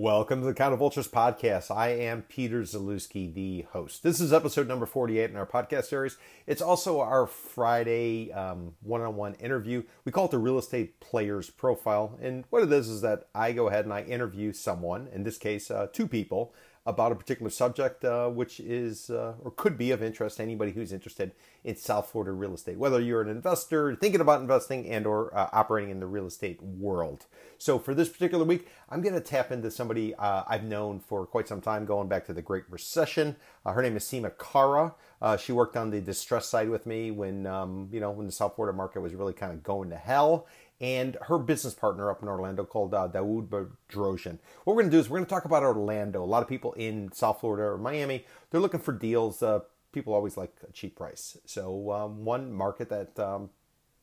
Welcome to the Condo Vultures podcast. I am Peter Zalewski, the host. This is episode number 48 in our podcast series. It's also our Friday one on one interview. We call it the Real Estate Players Profile. And what it is is that I go ahead and I interview someone, in this case, uh, two people, about a particular subject, uh, which is uh, or could be of interest to anybody who's interested in South Florida real estate, whether you're an investor thinking about investing and or uh, operating in the real estate world. So for this particular week, I'm going to tap into somebody uh, I've known for quite some time, going back to the Great Recession. Uh, her name is Seema Kara. Uh, she worked on the distress side with me when um, you know when the South Florida market was really kind of going to hell and her business partner up in Orlando called uh, Dawood Bedrosian. What we're going to do is we're going to talk about Orlando. A lot of people in South Florida or Miami, they're looking for deals. Uh, people always like a cheap price. So um, one market that um,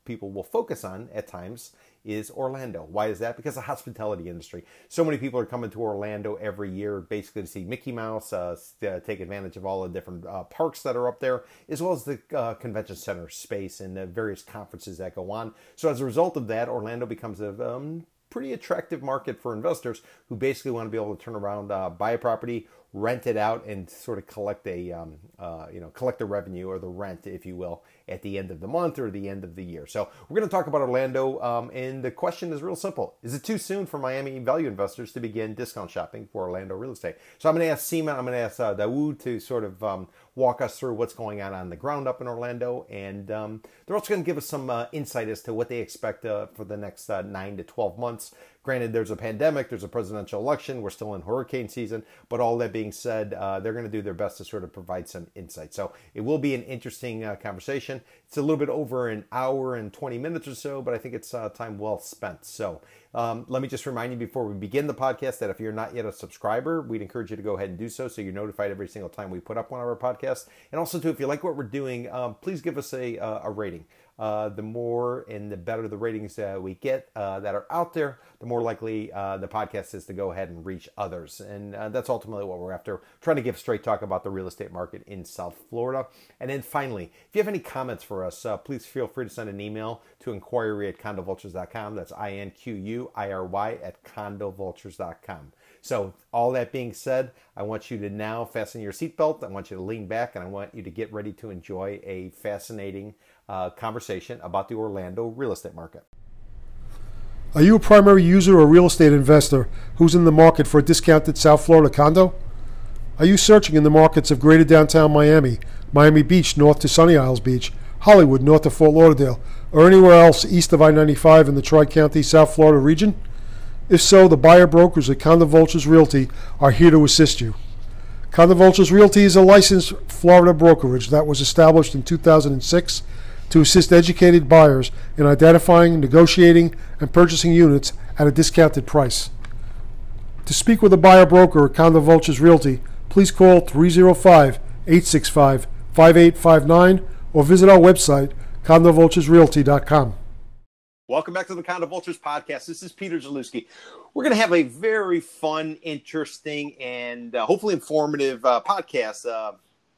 people will focus on at times is Orlando. Why is that? Because the hospitality industry. So many people are coming to Orlando every year basically to see Mickey Mouse, uh, to take advantage of all the different uh, parks that are up there, as well as the uh, convention center space and the various conferences that go on. So as a result of that, Orlando becomes a um, pretty attractive market for investors who basically want to be able to turn around, uh, buy a property, rent it out, and sort of collect a um, uh, you know collect the revenue or the rent, if you will, at the end of the month or the end of the year. So we're going to talk about Orlando, um, and the question is real simple: Is it too soon for Miami value investors to begin discount shopping for Orlando real estate? So I'm going to ask Seema, I'm going to ask uh, Dawood to sort of um, walk us through what's going on on the ground up in Orlando, and um, they're also going to give us some uh, insight as to what they expect uh, for the next uh, nine to twelve months. Granted, there's a pandemic, there's a presidential election, we're still in hurricane season, but all that being said, uh, they're going to do their best to sort of provide some insight. So it will be an interesting uh, conversation. It's a little bit over an hour and 20 minutes or so, but I think it's uh, time well spent. So um, let me just remind you before we begin the podcast that if you're not yet a subscriber, we'd encourage you to go ahead and do so so you're notified every single time we put up one of our podcasts. And also, too, if you like what we're doing, um, please give us a, uh, a rating uh, the more and the better the ratings uh, we get uh, that are out there, the more likely uh, the podcast is to go ahead and reach others. And uh, that's ultimately what we're after, trying to give straight talk about the real estate market in South Florida. And then finally, if you have any comments for us, uh, please feel free to send an email to inquiry at condovultures.com. That's I N Q U I R Y at condovultures.com. So, all that being said, I want you to now fasten your seatbelt. I want you to lean back and I want you to get ready to enjoy a fascinating uh, conversation about the Orlando real estate market. Are you a primary user or real estate investor who's in the market for a discounted South Florida condo? Are you searching in the markets of greater downtown Miami, Miami Beach north to Sunny Isles Beach, Hollywood north to Fort Lauderdale, or anywhere else east of I 95 in the Tri County South Florida region? If so, the buyer brokers at Condo Vultures Realty are here to assist you. Condo Vultures Realty is a licensed Florida brokerage that was established in 2006 to assist educated buyers in identifying, negotiating, and purchasing units at a discounted price. To speak with a buyer broker at Condo Vultures Realty, please call 305 865 5859 or visit our website, condovulturesrealty.com. Welcome back to the Condo Vultures podcast. This is Peter Zalewski. We're going to have a very fun, interesting, and uh, hopefully informative uh, podcast uh,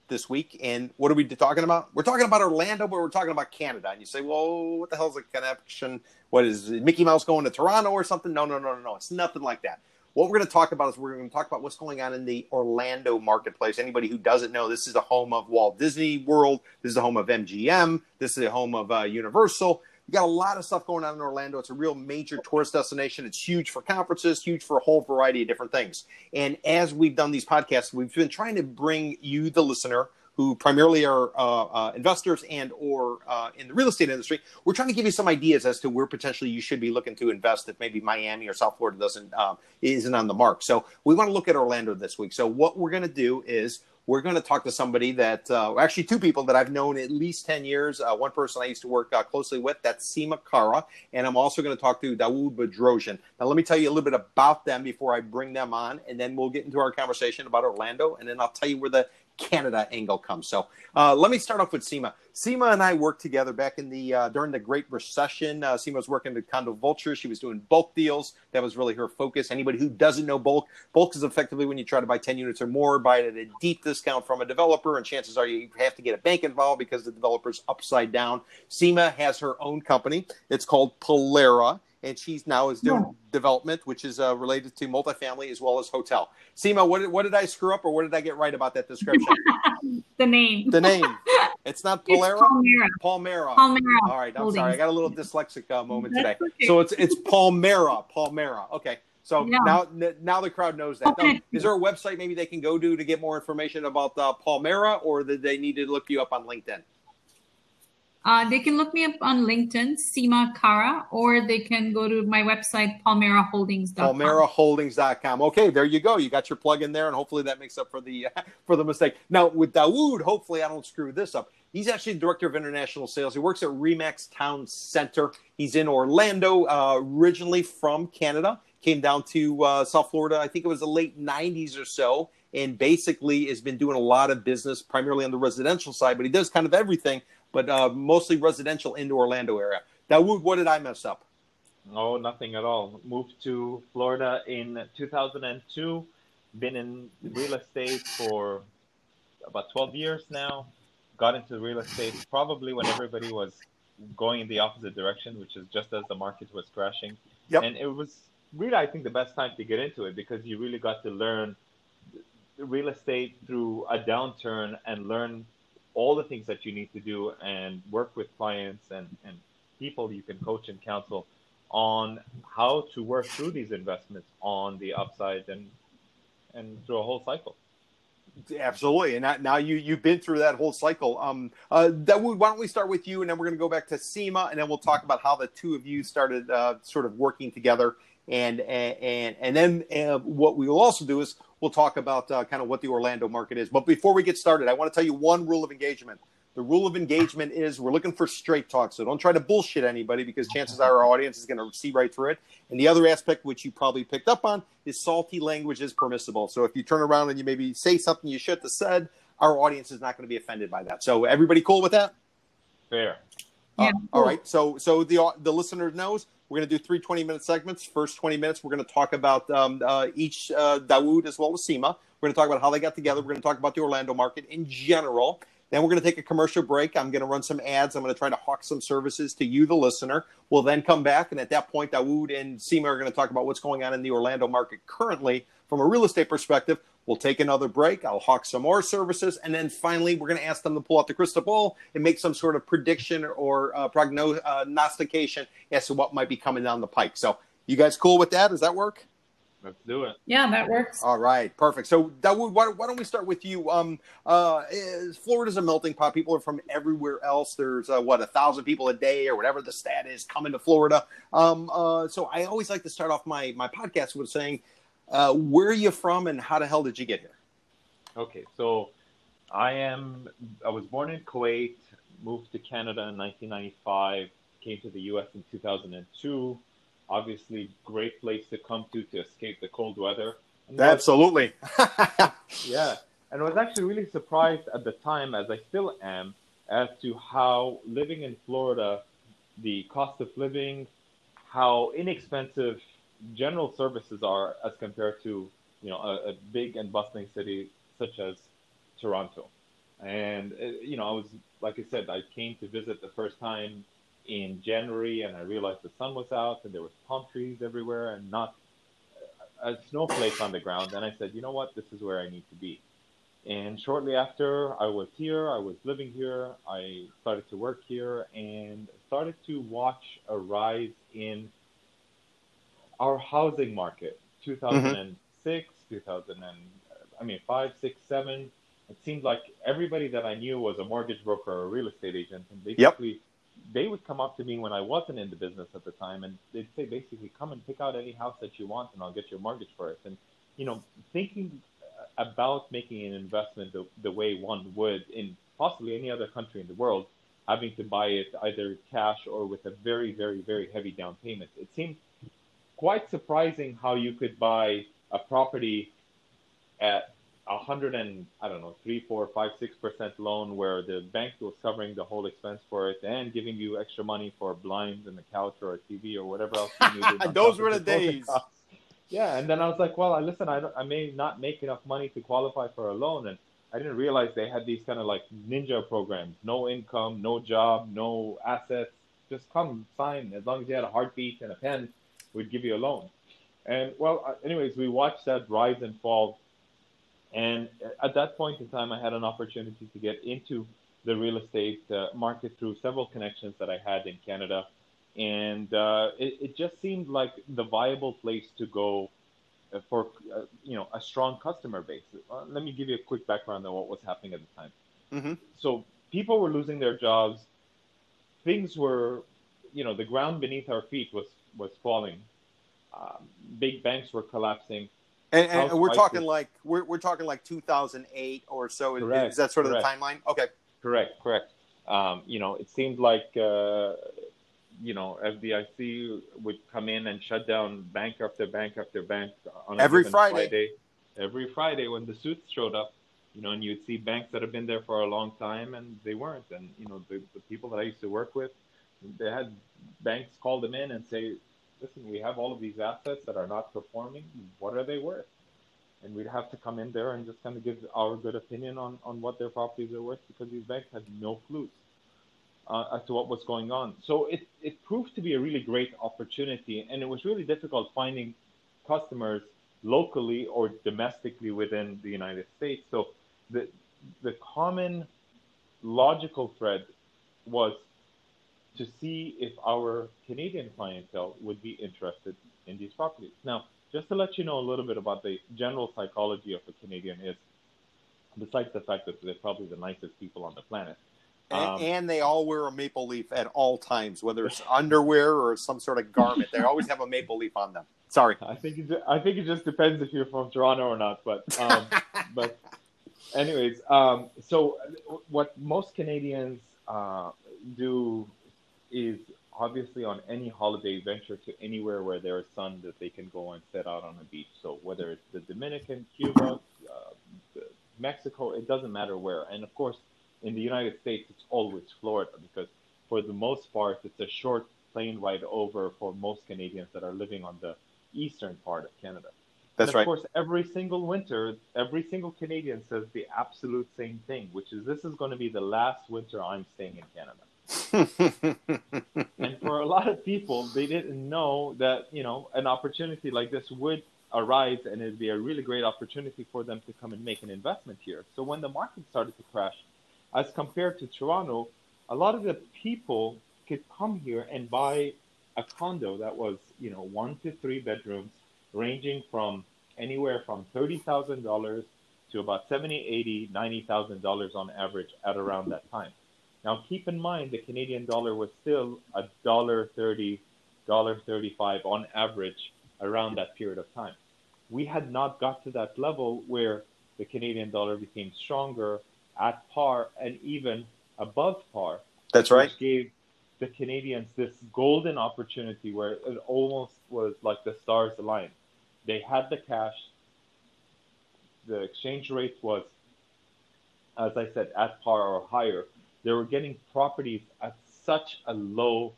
this week. And what are we talking about? We're talking about Orlando, but we're talking about Canada. And you say, well, what the hell's the connection? What is Mickey Mouse going to Toronto or something? No, no, no, no, no. It's nothing like that. What we're going to talk about is we're going to talk about what's going on in the Orlando marketplace. Anybody who doesn't know, this is the home of Walt Disney World. This is the home of MGM. This is the home of uh, Universal. You got a lot of stuff going on in Orlando. It's a real major tourist destination. It's huge for conferences, huge for a whole variety of different things. And as we've done these podcasts, we've been trying to bring you, the listener, who primarily are uh, uh, investors and or uh, in the real estate industry, we're trying to give you some ideas as to where potentially you should be looking to invest if maybe Miami or South Florida doesn't um, isn't on the mark. So we want to look at Orlando this week. So what we're going to do is we're going to talk to somebody that, uh, actually, two people that I've known at least 10 years. Uh, one person I used to work uh, closely with, that's Seema Kara. And I'm also going to talk to Dawood Bedrosian. Now, let me tell you a little bit about them before I bring them on, and then we'll get into our conversation about Orlando, and then I'll tell you where the Canada angle comes. So uh, let me start off with Seema. Seema and I worked together back in the uh, during the Great Recession. Uh, Seema was working at Condo Vulture. She was doing bulk deals. That was really her focus. Anybody who doesn't know bulk, bulk is effectively when you try to buy 10 units or more, buy it at a deep discount from a developer, and chances are you have to get a bank involved because the developer's upside down. Seema has her own company. It's called Polera and she's now is doing development, which is uh, related to multifamily as well as hotel. Seema, what did, what did I screw up, or what did I get right about that description? the name. The name. It's not Polera. It's Palmera. Palmera. Palmera. All right, I'm Holdings. sorry. I got a little dyslexic uh, moment today. Okay. So it's it's Palmera. Palmera. Okay. So Yeah. now now the crowd knows that. Now, is there a website maybe they can go to to get more information about uh, Palmera, or did they need to look you up on LinkedIn? Uh, they can look me up on LinkedIn, Seema Kara, or they can go to my website, palmeraholdings.com. PalmeraHoldings.com. Okay, there you go. You got your plug in there, and hopefully that makes up for the for the mistake. Now with Dawood, hopefully I don't screw this up. He's actually the director of international sales. He works at Remax Town Center. He's in Orlando, uh, originally from Canada. Came down to uh, South Florida. I think it was the late '90s or so, and basically has been doing a lot of business, primarily on the residential side. But he does kind of everything, but uh, mostly residential in the Orlando area. Dawood, what did I mess up? No, nothing at all. Moved to Florida in 2002. Been in real estate for about 12 years now. Got into real estate probably when everybody was going in the opposite direction, which is just as the market was crashing. Yep. And it was really, I think, the best time to get into it because you really got to learn real estate through a downturn and learn all the things that you need to do and work with clients and, and people you can coach and counsel on how to work through these investments on the upside and and through a whole cycle. Absolutely, and that, now you you've been through that whole cycle. Um, uh, Dawood, why don't we start with you, and then we're going to go back to Seema, and then we'll talk about how the two of you started uh, sort of working together, and and and then uh, what we will also do is we'll talk about uh, kind of what the Orlando market is. But before we get started, I want to tell you one rule of engagement. The rule of engagement is we're looking for straight talk, so don't try to bullshit anybody because chances are our audience is going to see right through it. And the other aspect, which you probably picked up on, is salty language is permissible. So if you turn around and you maybe say something you shouldn't have said, our audience is not going to be offended by that. So everybody cool with that? Fair. Uh, Yeah, all cool. right. So so the au- the listener knows we're going to do three 20 minute segments. First 20 minutes, we're going to talk about um, uh, each uh, Dawood as well as Seema. We're going to talk about how they got together. We're going to talk about the Orlando market in general. Then we're going to take a commercial break. I'm going to run some ads. I'm going to try to hawk some services to you, the listener. We'll then come back, and at that point, Dawood and Seema are going to talk about what's going on in the Orlando market currently from a real estate perspective. We'll take another break. I'll hawk some more services, and then finally, we're going to ask them to pull out the crystal ball and make some sort of prediction or uh, prognostication as to what might be coming down the pike. So, you guys cool with that? Does that work? Let's do it. Yeah, that works. All right, perfect. So, Dawood, why, why don't we start with you? Um, uh, is, Florida's a melting pot. People are from everywhere else. There's uh, what a thousand people a day or whatever the stat is coming to Florida. Um, uh, so, I always like to start off my my podcast with saying, uh, "Where are you from, and how the hell did you get here?" Okay, so I am. I was born in Kuwait, moved to Canada in 1995, came to the U.S. in 2002. Obviously, great place to come to to escape the cold weather. And was- Absolutely. yeah, and I was actually really surprised at the time, as I still am, as to how living in Florida, the cost of living, how inexpensive general services are as compared to you know a, a big and bustling city such as Toronto. And uh, you know, I was like I said, I came to visit the first time in January, and I realized the sun was out, and there was palm trees everywhere, and not a snowflake on the ground. And I said, you know what, this is where I need to be. And shortly after I was here, I was living here, I started to work here, and started to watch a rise in our housing market. Mm-hmm. 2006, 2000, and, I mean, five, six, seven. It seemed like everybody that I knew was a mortgage broker or a real estate agent, and basically they would come up to me when I wasn't in the business at the time, and they'd say basically, "Come and pick out any house that you want, and I'll get your mortgage for it." And you know, thinking about making an investment the, the way one would in possibly any other country in the world, having to buy it either cash or with a very, very, very heavy down payment, it seemed quite surprising how you could buy a property at a hundred and I don't know three, four, five, six percent loan where the bank was covering the whole expense for it and giving you extra money for blinds and the couch or a TV or whatever else you needed. Those were the days. costs. Yeah, and then I was like, well, I listen, I, I may not make enough money to qualify for a loan, and I didn't realize they had these kind of like ninja programs: no income, no job, no assets, just come sign. As long as you had a heartbeat and a pen, we'd give you a loan. And well, uh, anyways, we watched that rise and fall. And at that point in time, I had an opportunity to get into the real estate uh, market through several connections that I had in Canada. And uh, it, it, just seemed like the viable place to go uh, for uh, you know a strong customer base. Uh, let me give you a quick background on what was happening at the time. Mm-hmm. So people were losing their jobs. Things were, you know, the ground beneath our feet was was falling. Um, big banks were collapsing. And, and we're talking like we're, we're talking like 2008 or so. Correct, is that sort of correct. the timeline? Okay. Correct. Correct. Um, you know, it seemed like uh, you know FDIC would come in and shut down bank after bank after bank on every Friday. Friday. Every Friday when the suits showed up, you know, and you'd see banks that have been there for a long time and they weren't. And you know, the, the people that I used to work with, they had banks call them in and say, listen, we have all of these assets that are not performing. What are they worth? And we'd have to come in there and just kind of give our good opinion on, on what their properties are worth because these banks had no clues uh, as to what was going on. So it, it proved to be a really great opportunity. And it was really difficult finding customers locally or domestically within the United States. So the, the common logical thread was to see if our Canadian clientele would be interested in these properties. Now, just to let you know a little bit about the general psychology of a Canadian is, besides the fact that they're probably the nicest people on the planet. Um, and, they all wear a maple leaf at all times, whether it's underwear or some sort of garment. They always have a maple leaf on them. Sorry. I think it, I think it just depends if you're from Toronto or not. But um, but anyways, um, so what most Canadians uh, do is obviously on any holiday venture to anywhere where there is sun that they can go and set out on a beach. So whether it's the Dominican, Cuba, uh, Mexico, it doesn't matter where. And of course, in the United States, it's always Florida because for the most part, it's a short plane ride over for most Canadians that are living on the eastern part of Canada. That's and of right. Of course, every single winter, every single Canadian says the absolute same thing, which is this is going to be the last winter I'm staying in Canada. And for a lot of people, they didn't know that you know an opportunity like this would arise, and it'd be a really great opportunity for them to come and make an investment here. So when the market started to crash, as compared to Toronto, a lot of the people could come here and buy a condo that was you know one to three bedrooms, ranging from anywhere from thirty thousand dollars to about seventy, eighty, ninety thousand dollars on average at around that time. Now, keep in mind the Canadian dollar was still a dollar thirty, dollar thirty-five on average around that period of time. We had not got to that level where the Canadian dollar became stronger at par and even above par. That's right. Which gave the Canadians this golden opportunity where it almost was like the stars aligned. They had the cash. The exchange rate was, as I said, at par or higher they were getting properties at such a low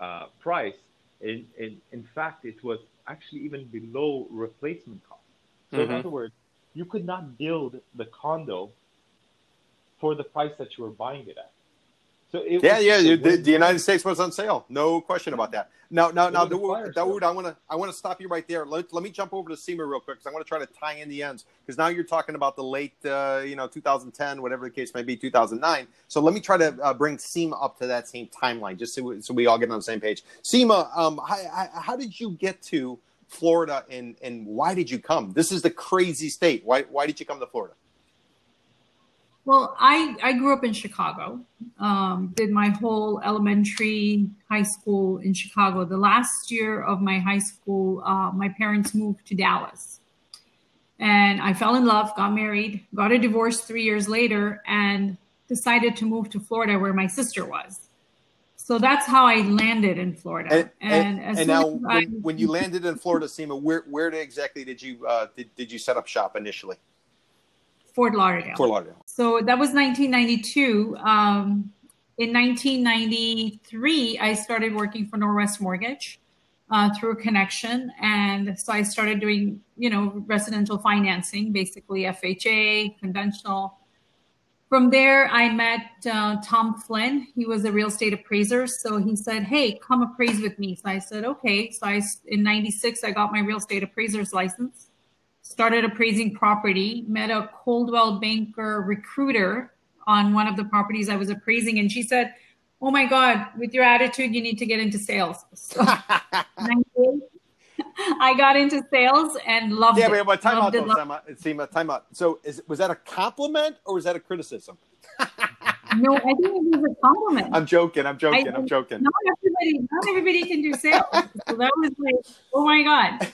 uh, price. In, in, in fact, it was actually even below replacement cost. So, mm-hmm. in other words, you could not build the condo for the price that you were buying it at. So yeah, yeah, the, the, United States was on sale, no question about that. Now, now, now, Dawood, Dawood, I want to, I want to stop you right there. Let, let me jump over to Seema real quick because I want to try to tie in the ends because now you're talking about the late, uh, you know, 2010, whatever the case may be, 2009. So let me try to uh, bring Seema up to that same timeline, just so we, so we all get on the same page. Seema, um, how, how did you get to Florida and and why did you come? This is the crazy state. Why why did you come to Florida? Well, I, I grew up in Chicago, um, did my whole elementary, high school in Chicago. The last year of my high school, uh, my parents moved to Dallas. And I fell in love, got married, got a divorce three years later, and decided to move to Florida where my sister was. So that's how I landed in Florida. And, and, and, and now, when, I, when, you landed in Florida, Seema, where, where exactly did you uh, did, did you set up shop initially? Fort Lauderdale. Fort Lauderdale. So that was 1992. Um, in 1993, I started working for Norwest Mortgage uh, through a connection, and so I started doing, you know, residential financing, basically FHA, conventional. from there, I met uh, Tom Flynn. He was a real estate appraiser. So he said, Hey, come appraise with me. So I said, Okay. So I, in 96, I got my real estate appraiser's license, started appraising property, met a Coldwell Banker recruiter on one of the properties I was appraising. And she said, Oh my God, with your attitude, you need to get into sales. So I got into sales and loved yeah, it. Yeah, but time loved out, though, time out. Seema, time out. So, is, was that a compliment or was that a criticism? no, I think it was a compliment. I'm joking. I'm joking. I, am joking. Not everybody, not everybody can do sales. so that was like, oh my god.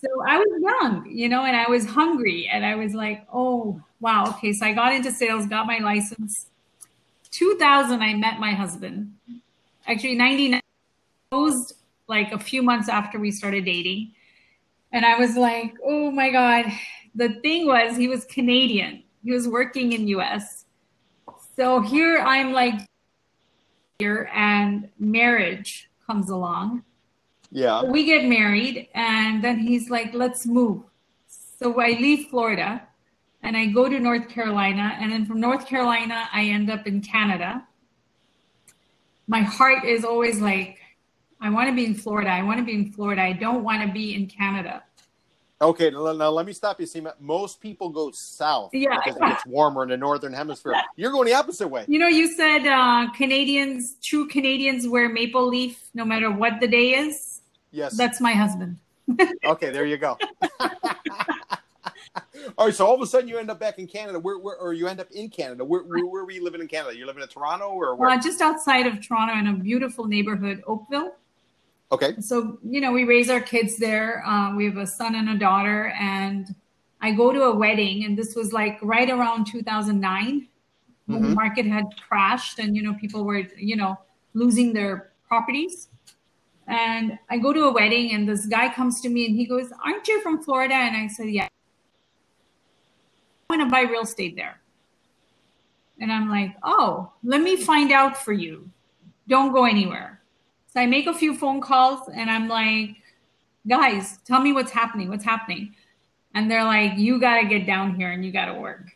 So I was young, you know, and I was hungry, and I was like, oh wow, okay. So I got into sales, got my license. 2000, I met my husband. Actually, 99 closed like a few months after we started dating. And I was like, oh my God. The thing was, he was Canadian. He was working in US. So here I'm like, here and marriage comes along. Yeah. So we get married, and then he's like, let's move. So I leave Florida and I go to North Carolina. And then from North Carolina, I end up in Canada. My heart is always like, I want to be in Florida. I want to be in Florida. I don't want to be in Canada. Okay, now, now let me stop you, Seema. Most people go south yeah. because it gets warmer in the northern hemisphere. You're going the opposite way. You know, you said uh, Canadians, true Canadians wear maple leaf no matter what the day is. Yes. That's my husband. okay, there you go. all right, so all of a sudden you end up back in Canada. Where, where or you end up in Canada? Where, where, where were you living in Canada? You're living in Toronto or where? Uh, just outside of Toronto in a beautiful neighborhood, Oakville. Okay. So, you know, we raise our kids there. Uh, we have a son and a daughter, and I go to a wedding, and this was like right around 2009 when mm-hmm. the market had crashed and, you know, people were, you know, losing their properties. And I go to a wedding, and this guy comes to me and he goes, Aren't you from Florida? And I said, Yeah. I want to buy real estate there. And I'm like, Oh, let me find out for you. Don't go anywhere. So I make a few phone calls and I'm like, guys, tell me what's happening. What's happening? And they're like, you got to get down here and you got to work.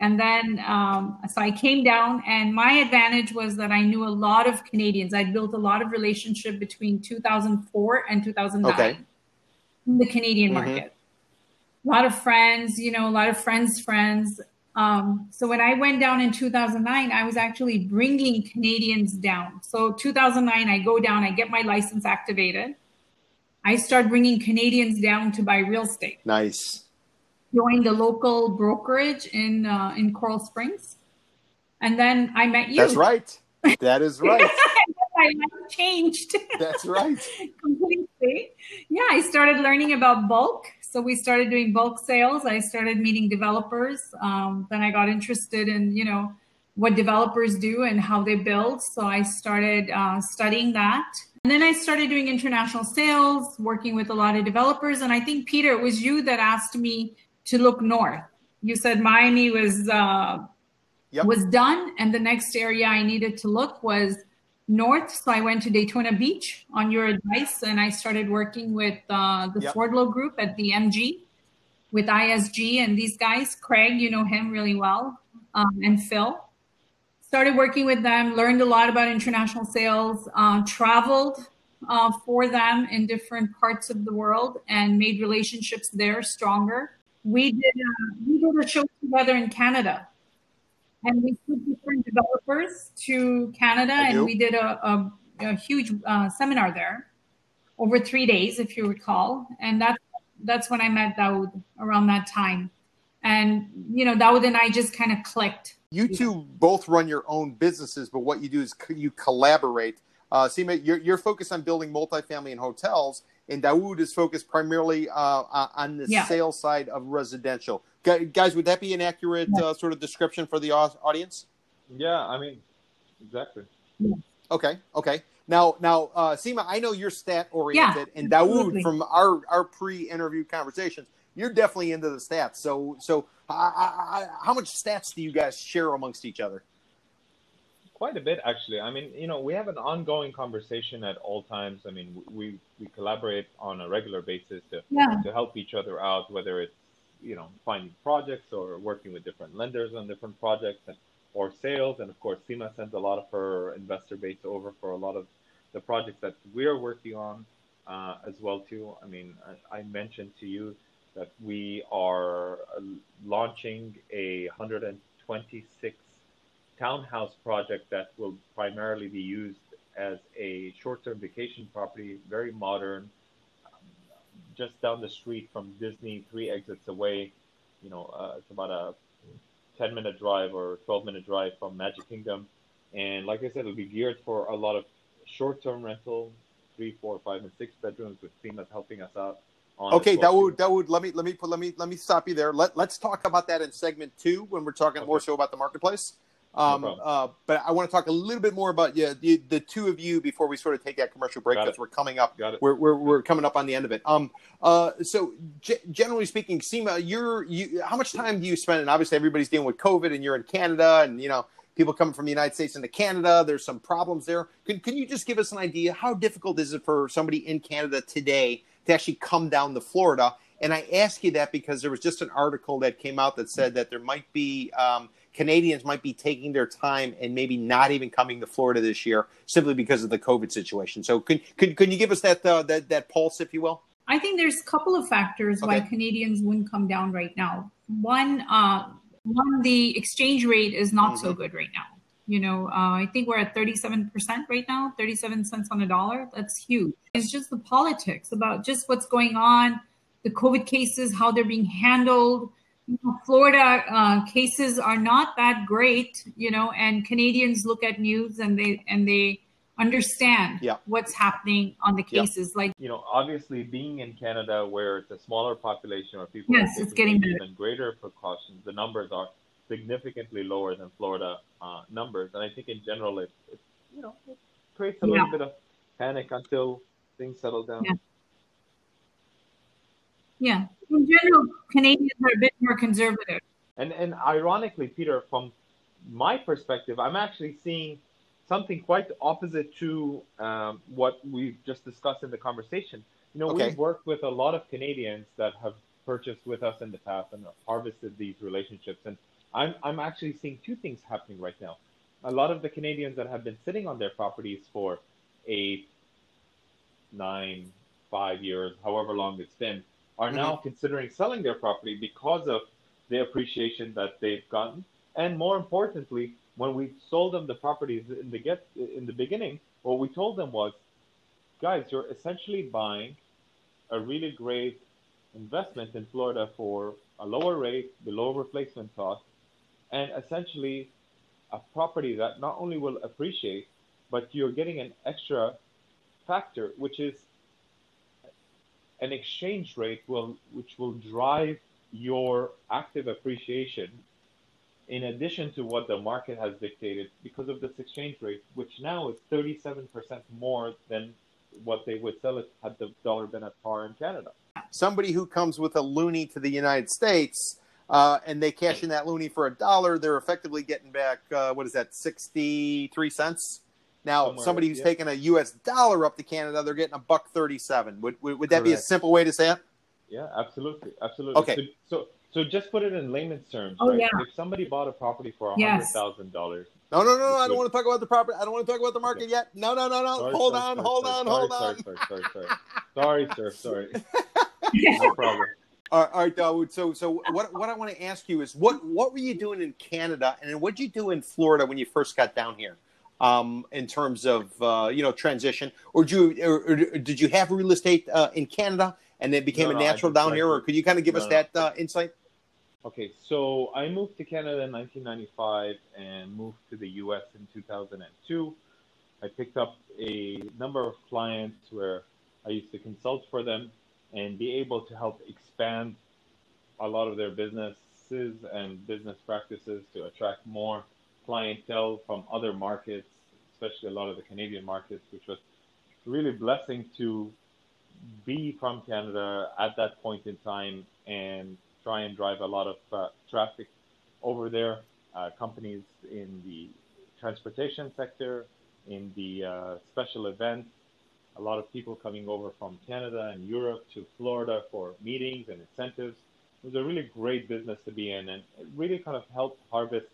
And then, um, so I came down, and my advantage was that I knew a lot of Canadians. I'd built a lot of relationship between 2004 and 2009 okay. in the Canadian mm-hmm. market. A lot of friends, you know, a lot of friends' friends. Um, so when I went down in 2009, I was actually bringing Canadians down. So 2009, I go down, I get my license activated. I start bringing Canadians down to buy real estate. Nice. Joined the local brokerage in uh, in Coral Springs, and then I met you. That's right. That is right. my life changed. That's right. Completely. Yeah, I started learning about bulk so we started doing bulk sales. I started meeting developers. Um, then I got interested in, you know, what developers do and how they build. So I started uh, studying that. And then I started doing international sales, working with a lot of developers. And I think, Peter, it was you that asked me to look north. You said Miami was uh, yep. was done, and the next area I needed to look was north. So I went to Daytona Beach on your advice, and I started working with uh, the yep. Fordlow Group at the MG with ISG and these guys. Craig, you know him really well, um, and Phil. Started working with them, learned a lot about international sales, uh, traveled uh, for them in different parts of the world, and made relationships there stronger. We did uh, we did a show together in Canada and we took different developers to Canada, and we did a, a, a huge uh, seminar there over three days, if you recall. And that's that's when I met Dawood around that time. And you know, Dawood and I just kind of clicked. You two both run your own businesses, but what you do is you collaborate. Uh, Seema, you're, you're focused on building multifamily and hotels, and Dawood is focused primarily uh, on the yeah. sales side of residential. Guys, would that be an accurate uh, sort of description for the audience? Yeah, I mean, exactly. Okay, okay. Now, now, uh, Seema, I know you're stat oriented, yeah, and Dawood, from our our pre-interview conversations, you're definitely into the stats. So, so how much stats do you guys share amongst each other? Quite a bit, actually. I mean, you know, we have an ongoing conversation at all times. I mean, we we collaborate on a regular basis to yeah. to help each other out, whether it's you know finding projects or working with different lenders on different projects and or sales. And of course, Seema sends a lot of her investor base over for a lot of the projects that we're working on uh, as well too. I mean, I, I, mentioned to you that we are launching a 126 townhouse project that will primarily be used as a short-term vacation property, very modern, um, just down the street from Disney, three exits away. You know, uh, it's about a 10 minute drive or 12 minute drive from Magic Kingdom. And like I said, it'll be geared for a lot of short term rental, three, four, five, and six bedrooms with Seema helping us out. okay, that would that would let me let me put let me let me stop you there. Let let's talk about that in segment two when we're talking okay. more so about the marketplace. Um, no uh, but I want to talk a little bit more about yeah, the, the two of you before we sort of take that commercial break because we're coming up. Got it. We're, we're, we're coming up on the end of it. Um, uh, so g- generally speaking, Seema, you're you. How much time do you spend? And obviously, everybody's dealing with COVID, and you're in Canada, and you know people coming from the United States into Canada. There's some problems there. Can can you just give us an idea? How difficult is it for somebody in Canada today to actually come down to Florida? And I ask you that because there was just an article that came out that said that there might be um, Canadians might be taking their time and maybe not even coming to Florida this year simply because of the COVID situation. So, can can, can you give us that uh, that that pulse, if you will? I think there's a couple of factors okay. why Canadians wouldn't come down right now. One, uh, one, the exchange rate is not mm-hmm. so good right now. You know, uh, I think we're at 37% right now, 37 cents on a dollar. That's huge. It's just the politics about just what's going on, the COVID cases, how they're being handled you know, Florida uh, cases are not that great, you know, and Canadians look at news and they and they understand yeah. what's happening on the cases. Yeah. Like you know, obviously being in Canada where it's a smaller population or people yes, it's getting better. even greater precautions, the numbers are significantly lower than Florida uh, numbers, and I think in general it, it you know it creates a yeah. little bit of panic until things settle down. Yeah. In general, Canadians are a bit more conservative. And and ironically, Peter, from my perspective, I'm actually seeing something quite opposite to um, what we've just discussed in the conversation. You know, okay. we've worked with a lot of Canadians that have purchased with us in the past and harvested these relationships. And I'm, I'm actually seeing two things happening right now. A lot of the Canadians that have been sitting on their properties for eight, nine, five years, however long it's been, are now mm-hmm. considering selling their property because of the appreciation that they've gotten. And more importantly, when we sold them the properties in the get in the beginning, what we told them was, guys, you're essentially buying a really great investment in Florida for a lower rate, below replacement cost, and essentially a property that not only will appreciate, but you're getting an extra factor, which is an exchange rate will which will drive your active appreciation in addition to what the market has dictated because of this exchange rate, which now is 37% more than what they would sell it had the dollar been at par in Canada. Somebody who comes with a loonie to the United States uh, and they cash in that loonie for a dollar, they're effectively getting back, uh, what is that, 63 cents? Now, Somewhere, somebody who's yeah. taking a U.S. dollar up to Canada, they're getting a buck thirty-seven. Would would, would that be a simple way to say it? Yeah, absolutely, absolutely. Okay. So, so, so just put it in layman's terms. Oh, right? yeah. If somebody bought a property for a hundred thousand dollars. No, no, no, no. I don't want to talk about the property. I don't want to talk about the market okay. yet. No, no, no, no. Sorry, hold, sorry, on, sorry, hold on, hold on, hold on. Sorry, sorry, sorry, sorry, sir. Sorry. no problem. All right, Dawood. So, so what what I want to ask you is what what were you doing in Canada, and what did you do in Florida when you first got down here? Um, in terms of uh, you know transition, or did you or, or did you have real estate uh, in Canada and then became no, a natural down here, or could you kind of give no, us that uh, insight? Okay, so I moved to Canada in 1995 and moved to the U.S. in 2002. I picked up a number of clients where I used to consult for them and be able to help expand a lot of their businesses and business practices to attract more clientele from other markets, especially a lot of the Canadian markets, which was really blessing to be from Canada at that point in time and try and drive a lot of uh, traffic over there. Uh, companies in the transportation sector, in the uh, special events, a lot of people coming over from Canada and Europe to Florida for meetings and incentives. It was a really great business to be in and it really kind of helped harvest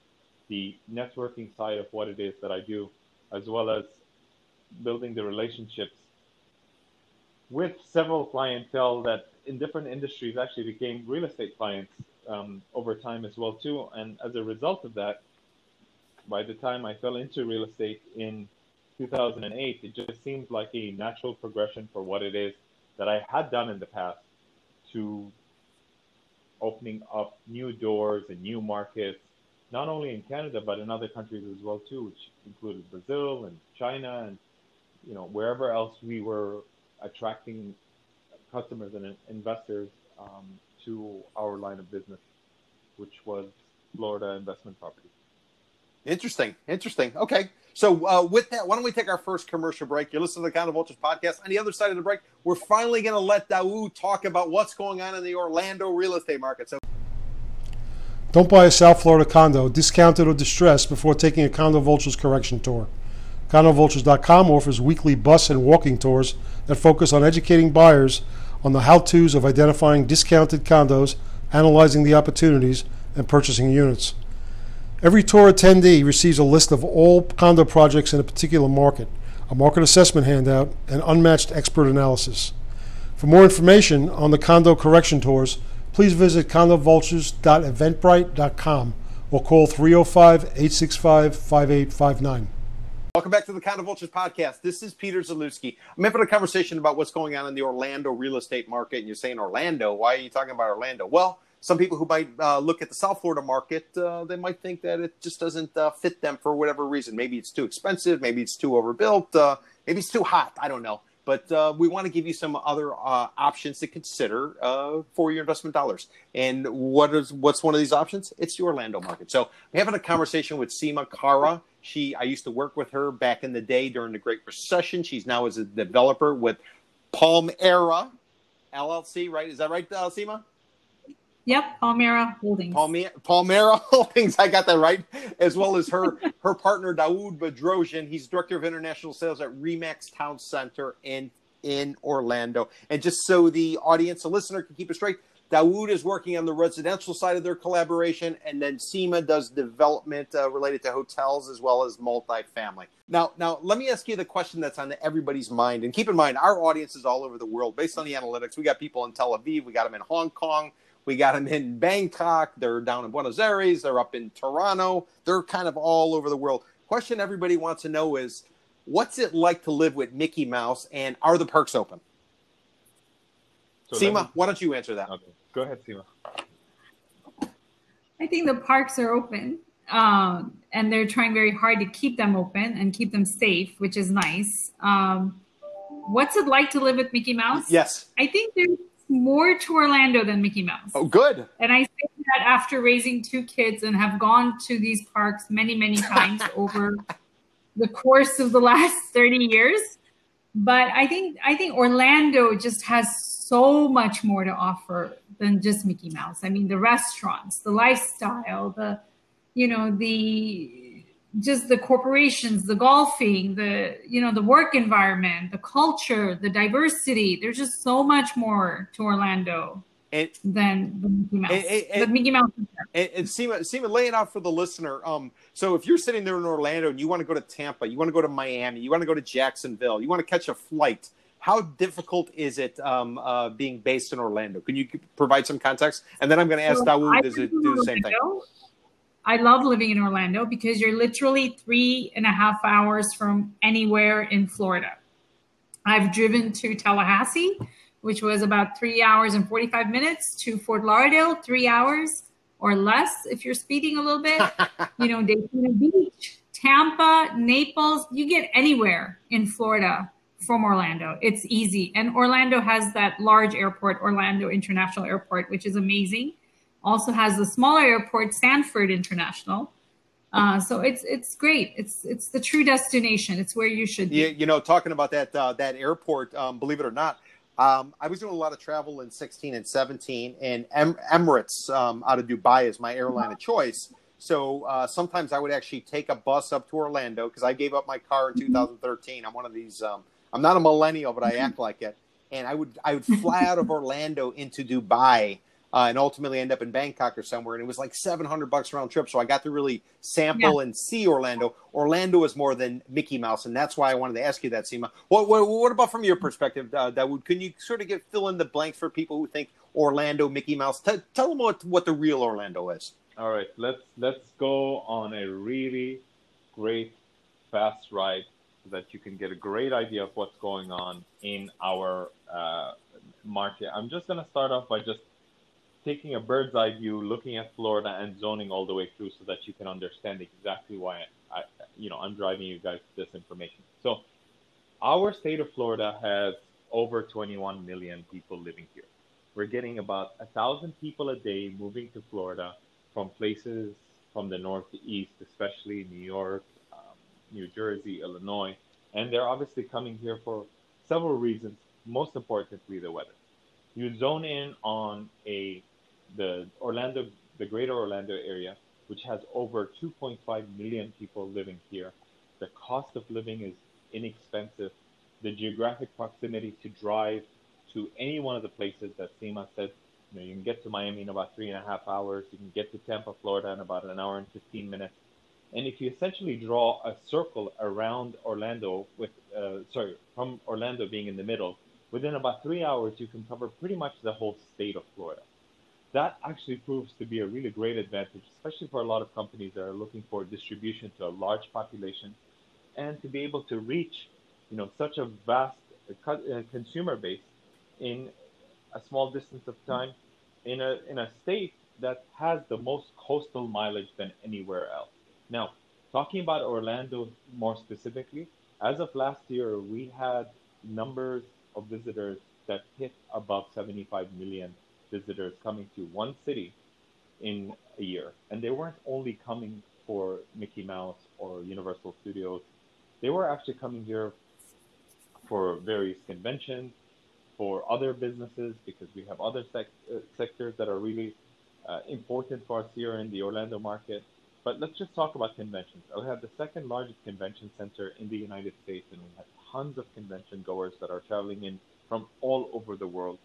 the networking side of what it is that I do, as well as building the relationships with several clientele that in different industries actually became real estate clients um, over time as well too. And as a result of that, by the time I fell into real estate in 2008, it just seemed like a natural progression for what it is that I had done in the past to opening up new doors and new markets, not only in Canada but in other countries as well too, which included Brazil and China and you know wherever else we were attracting customers and investors um, to our line of business, which was Florida investment property. Interesting. Interesting. Okay. So uh, with that, why don't we take our first commercial break? You're listening to the Condo Vultures podcast. On the other side of the break, we're finally going to let Dawood talk about what's going on in the Orlando real estate market. So don't buy a South Florida condo, discounted or distressed, before taking a Condo Vultures correction tour. CondoVultures.com offers weekly bus and walking tours that focus on educating buyers on the how-tos of identifying discounted condos, analyzing the opportunities, and purchasing units. Every tour attendee receives a list of all condo projects in a particular market, a market assessment handout, and unmatched expert analysis. For more information on the condo correction tours, please visit condovultures.eventbrite.com or call 305 865 5859. Welcome back to the Condo Vultures podcast. This is Peter Zalewski. I'm having a conversation about what's going on in the Orlando real estate market. And you're saying Orlando. Why are you talking about Orlando? Well, some people who might uh, look at the South Florida market, uh, they might think that it just doesn't uh, fit them for whatever reason. Maybe it's too expensive. Maybe it's too overbuilt. Uh, maybe it's too hot. I don't know. But uh, we want to give you some other uh, options to consider for your investment dollars. And what is what's one of these options? It's the Orlando market. So I'm having a conversation with Seema Kara. She I used to work with her back in the day during the Great Recession. She's now as a developer with Palmera LLC. Right? Is that right, Seema? Yep, Palmera Holdings. Palmera, Palmera Holdings. I got that right. As well as her her partner Dawood Bedrosian. He's director of international sales at Remax Town Center in in Orlando. And just so the audience, the listener, can keep it straight, Dawood is working on the residential side of their collaboration, and then Seema does development uh, related to hotels as well as multifamily. Now, now let me ask you the question that's on everybody's mind. And keep in mind, our audience is all over the world. Based on the analytics, we got people in Tel Aviv, we got them in Hong Kong, we got them in Bangkok. They're down in Buenos Aires. They're up in Toronto. They're kind of all over the world. Question everybody wants to know is, what's it like to live with Mickey Mouse, and are the parks open? So Seema, me... why don't you answer that? Okay. Go ahead, Seema. I think the parks are open, um, and they're trying very hard to keep them open and keep them safe, which is nice. Um, what's it like to live with Mickey Mouse? Yes. I think there's more to Orlando than Mickey Mouse. Oh, good. And I say that after raising two kids and have gone to these parks many, many times over the course of the last 30 years. But I think I think Orlando just has so much more to offer than just Mickey Mouse. I mean, the restaurants, the lifestyle, the you know, the just the corporations, the golfing, the you know the work environment, the culture, the diversity. There's just so much more to Orlando and, than the Mickey Mouse. And, and, the Mickey Mouse. And, and Seema, Seema, lay it out for the listener. Um, so if you're sitting there in Orlando and you want to go to Tampa, you want to go to Miami, you want to go to Jacksonville, you want to catch a flight. How difficult is it um, uh, being based in Orlando? Can you provide some context? And then I'm going to ask so Dawood, does it do the same thing? I love living in Orlando because you're literally three and a half hours from anywhere in Florida. I've driven to Tallahassee, which was about three hours and 45 minutes, to Fort Lauderdale, three hours or less if you're speeding a little bit. you know, Daytona Beach, Tampa, Naples, you get anywhere in Florida from Orlando. It's easy. And Orlando has that large airport, Orlando International Airport, which is amazing also has the smaller airport, Sanford International. Uh, so it's it's great. It's it's the true destination. It's where you should be. Yeah, you know, talking about that uh, that airport, um, believe it or not, um, I was doing a lot of travel in 16 and 17, and em- Emirates um, out of Dubai is my airline of choice. So uh, sometimes I would actually take a bus up to Orlando because I gave up my car in 2013. I'm one of these. Um, I'm not a millennial, but I act like it. And I would I would fly out of Orlando into Dubai uh, and ultimately end up in Bangkok or somewhere. And it was like 700 bucks round trip. So I got to really sample and see Orlando. Orlando is more than Mickey Mouse. And that's why I wanted to ask you that, Seema. What, what, what about from your perspective, uh, Dawood? Can you sort of get fill in the blanks for people who think Orlando, Mickey Mouse? T- tell them what, what the real Orlando is. All right, let's let's go on a really great fast ride so that you can get a great idea of what's going on in our uh, market. I'm just going to start off by just taking a bird's eye view, looking at Florida and zoning all the way through so that you can understand exactly why I, you know, I'm driving you guys this information. So our state of Florida has over 21 million people living here. We're getting about a thousand people a day moving to Florida from places from the northeast, especially New York, um, New Jersey, Illinois, and they're obviously coming here for several reasons. Most importantly, the weather. You zone in on a the Orlando, the Greater Orlando area, which has over 2.5 million people living here. The cost of living is inexpensive. The geographic proximity to drive to any one of the places that Seema said, you know, you can get to Miami in about three and a half hours. You can get to Tampa, Florida in about an hour and 15 minutes. And if you essentially draw a circle around Orlando with, uh, sorry, from Orlando being in the middle, within about three hours, you can cover pretty much the whole state of Florida that actually proves to be a really great advantage, especially for a lot of companies that are looking for distribution to a large population and to be able to reach, you know, such a vast uh, consumer base in a small distance of time in a, in a state that has the most coastal mileage than anywhere else. Now, talking about Orlando more specifically, as of last year, we had numbers of visitors that hit above 75 million visitors coming to one city in a year. And they weren't only coming for Mickey Mouse or Universal Studios, they were actually coming here for various conventions, for other businesses, because we have other sec- uh, sectors that are really uh, important for us here in the Orlando market. But let's just talk about conventions. We have the second largest convention center in the United States, and we have tons of convention goers that are traveling in from all over the world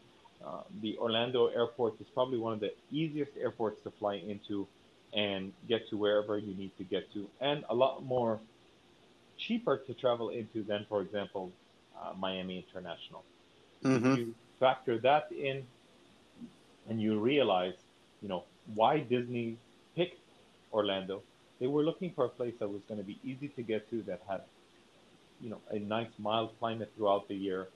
uh, the Orlando airport is probably one of the easiest airports to fly into and get to wherever you need to get to, and a lot more cheaper to travel into than, for example, uh, Miami International. Mm-hmm. If you factor that in, and you realize, you know, why Disney picked Orlando, they were looking for a place that was going to be easy to get to, that had, you know, a nice mild climate throughout the year,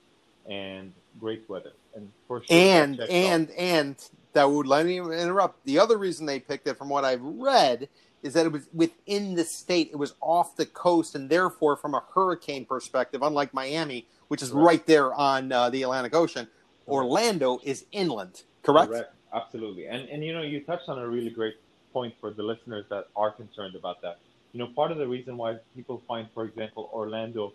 and great weather. And for sure, and and out. and that would let me interrupt. The other reason they picked it, from what I've read, is that it was within the state. It was off the coast, and therefore, from a hurricane perspective, unlike Miami, which is right, right there on uh, the Atlantic Ocean, Orlando is inland. Correct? correct. Absolutely. And and you know, you touched on a really great point for the listeners that are concerned about that. You know, part of the reason why people find, for example, Orlando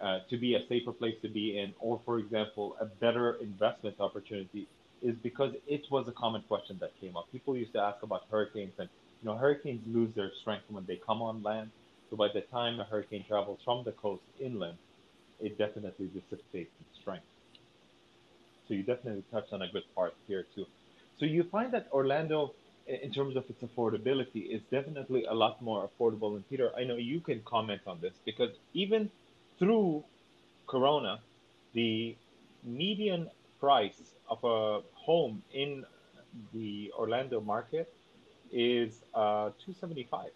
uh, to be a safer place to be in, or for example, a better investment opportunity, is because it was a common question that came up. People used to ask about hurricanes, and you know, hurricanes lose their strength when they come on land. So by the time a hurricane travels from the coast inland, it definitely dissipates its strength. So you definitely touched on a good part here too. So you find that Orlando, in terms of its affordability, is definitely a lot more affordable. And Peter, I know you can comment on this because even through Corona, the median price of a home in the Orlando market is uh, 275,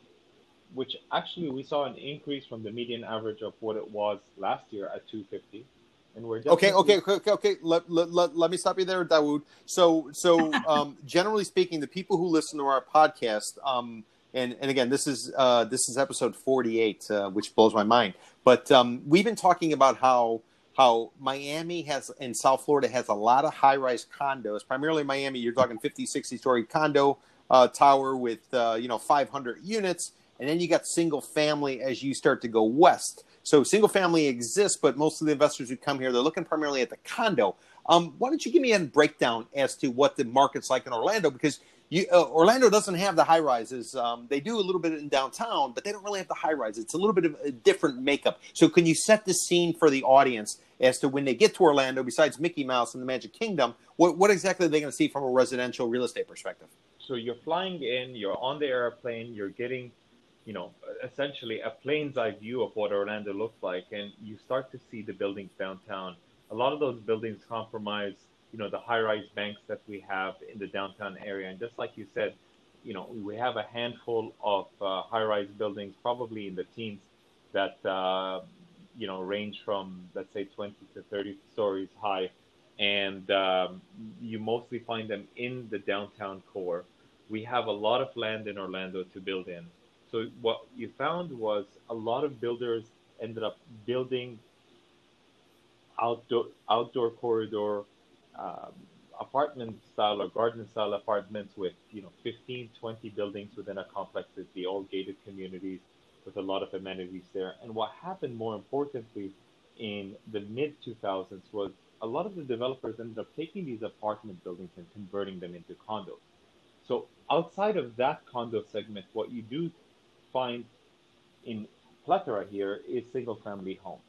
which actually we saw an increase from the median average of what it was last year at 250. And we're okay, okay, okay, okay. Let, let, let, let me stop you there, Dawood. So, so um, generally speaking, the people who listen to our podcast, um, and and again, this is uh, this is episode 48, uh, which blows my mind. But um, we've been talking about how how Miami has and South Florida has a lot of high rise condos. Primarily Miami, you're talking 50, 60 story condo uh, tower with uh, you know 500 units, and then you got single family as you start to go west. So single family exists, but most of the investors who come here, they're looking primarily at the condo. Um, why don't you give me a breakdown as to what the market's like in Orlando? Because you, uh, Orlando doesn't have the high rises. Um, they do a little bit in downtown, but they don't really have the high rise. It's a little bit of a different makeup. So, can you set the scene for the audience as to when they get to Orlando, besides Mickey Mouse and the Magic Kingdom, what, what exactly are they going to see from a residential real estate perspective? So you're flying in, you're on the airplane, you're getting, you know, essentially a plane's eye view of what Orlando looks like, and you start to see the buildings downtown. A lot of those buildings compromise, you know, the high-rise banks that we have in the downtown area, and just like you said, you know, we have a handful of uh, high-rise buildings, probably in the teens, that uh, you know range from let's say 20 to 30 stories high, and um, you mostly find them in the downtown core. We have a lot of land in Orlando to build in. So what you found was a lot of builders ended up building outdoor outdoor corridor um, apartment style or garden style apartments with you know 15 20 buildings within a complex is the old gated communities with a lot of amenities there. And what happened more importantly in the mid 2000s was a lot of the developers ended up taking these apartment buildings and converting them into condos. So outside of that condo segment what you do find in plethora here is single family homes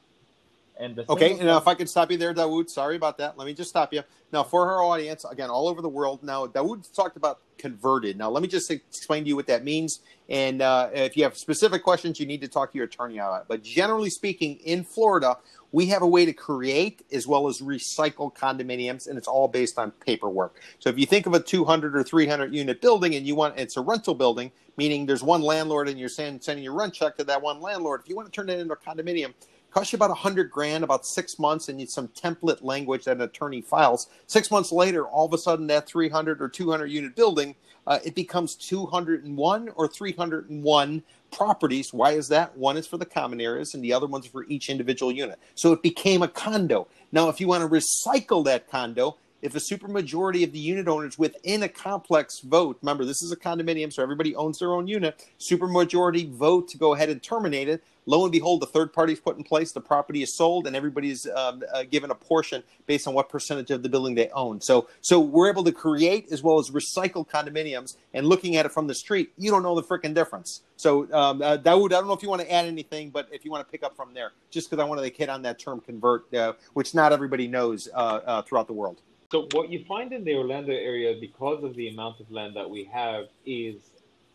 and okay, now if I could stop you there, Dawood. Sorry about that. Let me just stop you. Now, for our audience, again, all over the world. Now, Dawood talked about converted. Now, let me just explain to you what that means. And uh, if you have specific questions, you need to talk to your attorney about it. But generally speaking, in Florida, we have a way to create as well as recycle condominiums, and it's all based on paperwork. So if you think of a 200 or 300 unit building and you want it's a rental building, meaning there's one landlord and you're sending, sending your rent check to that one landlord, if you want to turn it into a condominium, costs you about a hundred grand, about six months, and need some template language that an attorney files. Six months later, all of a sudden, that 300 or 200 unit building, uh, it becomes 201 or 301 properties. Why is that? One is for the common areas, and the other one's for each individual unit. So it became a condo. Now, if you want to recycle that condo, if a supermajority of the unit owners within a complex vote, remember this is a condominium, so everybody owns their own unit, supermajority vote to go ahead and terminate it, Lo and behold, the third party is put in place, the property is sold, and everybody's um, uh, given a portion based on what percentage of the building they own. So, so we're able to create as well as recycle condominiums. And looking at it from the street, you don't know the freaking difference. So, um, uh, Dawood, I don't know if you want to add anything, but if you want to pick up from there, just because I wanted to hit on that term convert, uh, which not everybody knows uh, uh, throughout the world. So, what you find in the Orlando area, because of the amount of land that we have, is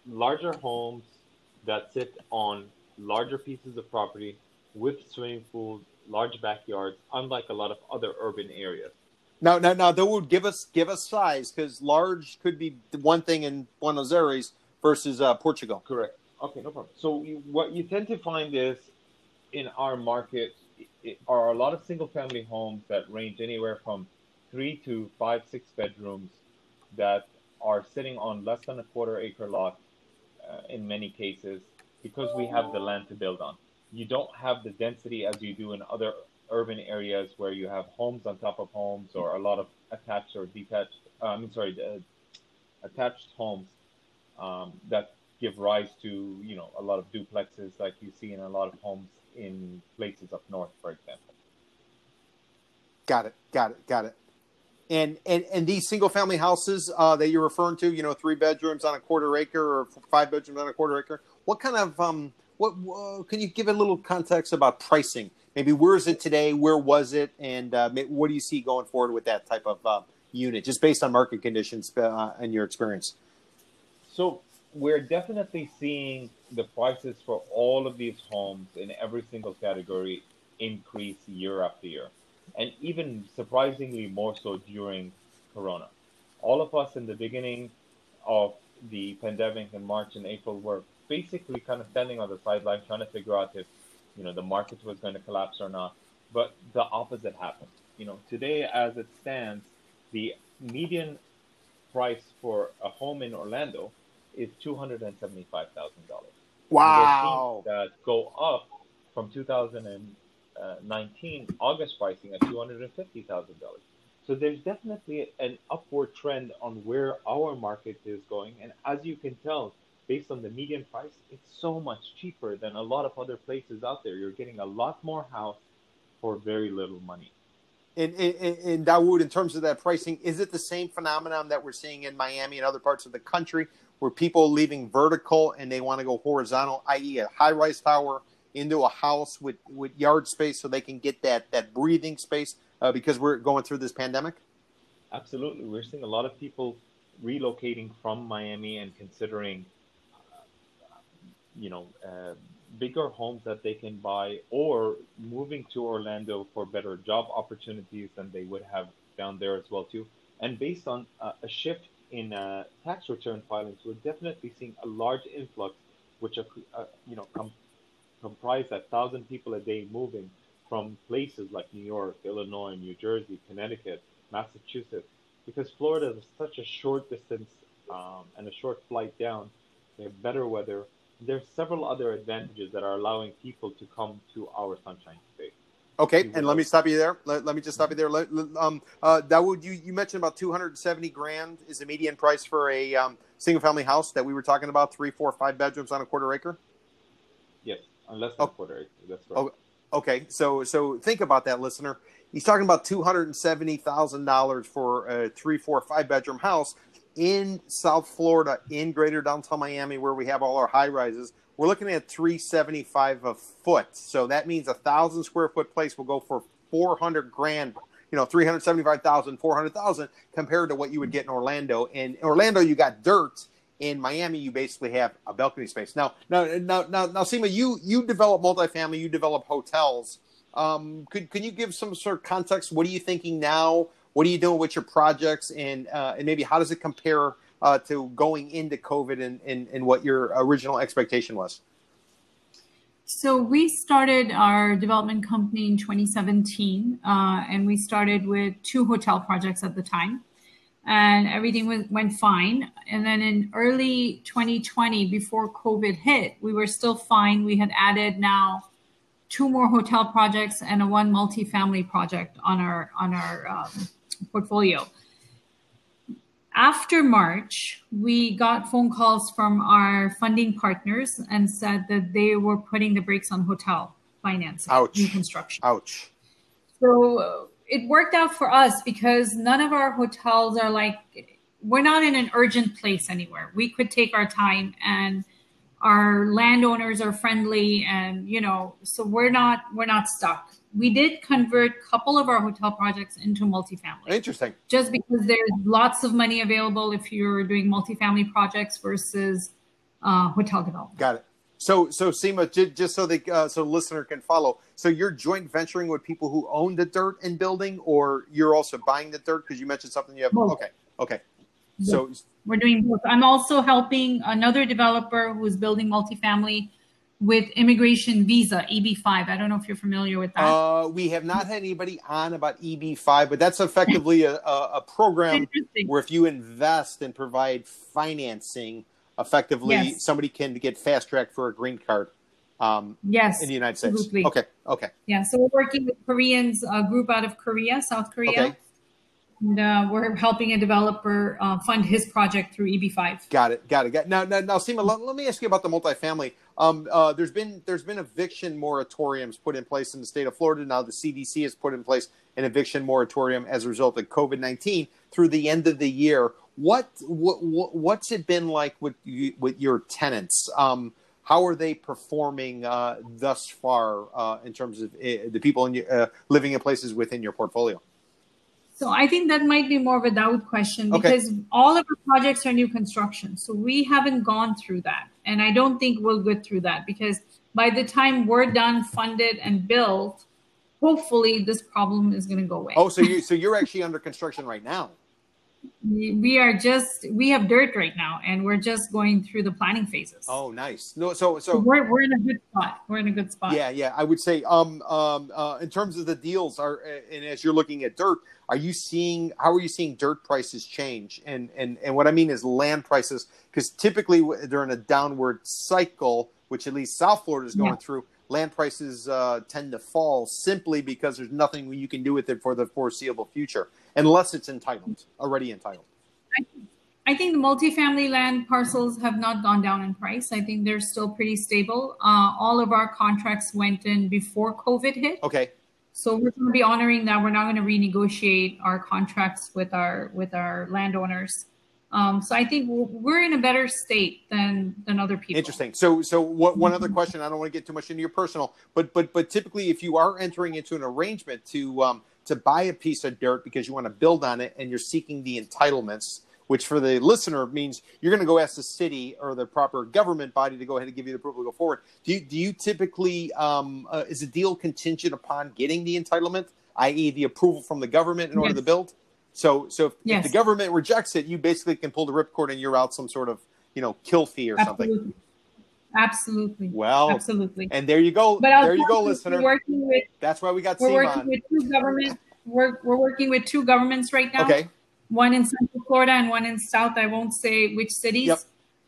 larger homes that sit on larger pieces of property with swimming pools, large backyards, unlike a lot of other urban areas. Now, now, now, that would give us give us size because large could be one thing in Buenos Aires versus uh, Portugal. Correct. Okay, no problem. So you, what you tend to find is in our market it, are a lot of single family homes that range anywhere from three to five, six bedrooms that are sitting on less than a quarter acre lot uh, in many cases because we have the land to build on. You don't have the density as you do in other urban areas where you have homes on top of homes or a lot of attached or detached, uh, I mean, sorry, uh, attached homes um, that give rise to, you know, a lot of duplexes like you see in a lot of homes in places up north, for example. Got it. Got it. Got it. And, and, and these single family houses uh, that you're referring to, you know, three bedrooms on a quarter acre or five bedrooms on a quarter acre, what kind of um, what uh, can you give a little context about pricing? Maybe where is it today? Where was it? And uh, what do you see going forward with that type of uh, unit, just based on market conditions uh, and your experience? So we're definitely seeing the prices for all of these homes in every single category increase year after year, and even surprisingly more so during Corona. All of us in the beginning of the pandemic in March and April were basically kind of standing on the sideline trying to figure out if you know the market was going to collapse or not. But the opposite happened. You know, today as it stands, the median price for a home in Orlando is two hundred and seventy-five thousand dollars. Wow! That go up from Uh, 2019 August pricing at two hundred and fifty thousand dollars. So there's definitely an upward trend on where our market is going, and as you can tell, based on the median price, it's so much cheaper than a lot of other places out there. You're getting a lot more house for very little money. In, in, in Dawood, in terms of that pricing, is it the same phenomenon that we're seeing in Miami and other parts of the country where people leaving vertical and they want to go horizontal, i.e., a high rise tower into a house with, with yard space so they can get that that breathing space uh, because we're going through this pandemic? Absolutely, we're seeing a lot of people relocating from Miami and considering, you know, uh, bigger homes that they can buy or moving to Orlando for better job opportunities than they would have down there as well too. And based on uh, a shift in uh, tax return filings, we're definitely seeing a large influx, which are, uh, you know com- comprise a thousand people a day moving from places like New York, Illinois, New Jersey, Connecticut, Massachusetts, because Florida is such a short distance um, and a short flight down. They have better weather. There's several other advantages that are allowing people to come to our Sunshine State. Okay, and let me stop you there. Let, let me just stop you there. Let, um, uh, Dawood, you, you mentioned about 270 grand is the median price for a um, single family house that we were talking about, three, four, five bedrooms on a quarter acre? Yes, unless oh. quarter acre. That's right. Oh, okay, so so think about that, listener. He's talking about two hundred and seventy thousand dollars for a three, four, five bedroom house in South Florida, in Greater Downtown Miami, where we have all our high rises. We're looking at three seventy five a foot. So that means a thousand square foot place will go for four hundred grand. You know, 375,000, 400,000 compared to what you would get in Orlando. and In Orlando, you got dirt in Miami, you basically have a balcony space. Now, now, now, now, now, Seema, you you develop multifamily, you develop hotels. Um, could can you give some sort of context? What are you thinking now? What are you doing with your projects, and uh, and maybe how does it compare uh, to going into COVID and, and and what your original expectation was? So we started our development company in 2017, uh, and we started with two hotel projects at the time, and everything went, went fine. And then in early 2020, before COVID hit, we were still fine. We had added now two more hotel projects and a one multifamily project on our on our um, portfolio. After March, we got phone calls from our funding partners and said that they were putting the brakes on hotel financing, Ouch. new construction. Ouch. So it worked out for us because none of our hotels are like we're not in an urgent place anywhere. We could take our time and our landowners are friendly and you know so we're not we're not stuck. We did convert a couple of our hotel projects into multifamily. Interesting. Just because there's lots of money available if you're doing multifamily projects versus uh, hotel development. Got it so so Seema, just so the uh, so the listener can follow so you're joint venturing with people who own the dirt and building or you're also buying the dirt because you mentioned something you have Both. okay okay so we're doing both. I'm also helping another developer who's building multifamily with immigration visa EB5. I don't know if you're familiar with that. Uh, we have not had anybody on about EB5, but that's effectively a, a, a program where if you invest and provide financing, effectively yes. somebody can get fast tracked for a green card. Um, yes, in the United States. Absolutely. Okay. Okay. Yeah. So we're working with Koreans, a group out of Korea, South Korea. Okay and uh, we're helping a developer uh, fund his project through EB5. Got it. Got it. Got it. Now, now, now, Seema, let, let, me ask you about the multifamily. Um, uh, there's been there's been eviction moratoriums put in place in the state of Florida. Now the CDC has put in place an eviction moratorium as a result of COVID nineteen through the end of the year. What what, what what's it been like with you, with your tenants? Um, how are they performing uh, thus far uh, in terms of uh, the people in your, living in places within your portfolio? So I think that might be more of a Dawood question because okay. all of our projects are new construction. So we haven't gone through that. And I don't think we'll go through that because by the time we're done, funded, and built, hopefully this problem is going to go away. Oh, so you so you're actually under construction right now we are just we have dirt right now and we're just going through the planning phases. Oh nice. No so so we're, we're in a good spot. We're in a good spot. Yeah yeah. I would say um um uh, in terms of the deals are and as you're looking at dirt are you seeing how are you seeing dirt prices change? And and and what i mean is land prices because typically during a downward cycle which at least south florida is going yeah. through land prices uh, tend to fall simply because there's nothing you can do with it for the foreseeable future unless it's entitled, already entitled. I, think the multifamily land parcels have not gone down in price. I think they're still pretty stable. Uh, all of our contracts went in before COVID hit. Okay. So we're going to be honoring that. We're not going to renegotiate our contracts with our with our landowners. Um, so I think we're in a better state than than other people. Interesting. So so what, one other question. I don't want to get too much into your personal, but but but typically, if you are entering into an arrangement to um, to buy a piece of dirt because you want to build on it and you're seeking the entitlements, which for the listener means you're going to go ask the city or the proper government body to go ahead and give you the approval to go forward. Do you, do you typically um, uh, is a deal contingent upon getting the entitlement, i.e., the approval from the government in order to build? So, so if, yes. if, the government rejects it, you basically can pull the ripcord and you're out some sort of, you know, kill fee or Absolutely. something. Absolutely. Well, absolutely. And there you go. But there you go, listener. Working with, That's why we got. We're working on. with two governments. We're we're working with two governments right now. Okay. One in Central Florida and one in South. I won't say which cities. Yep.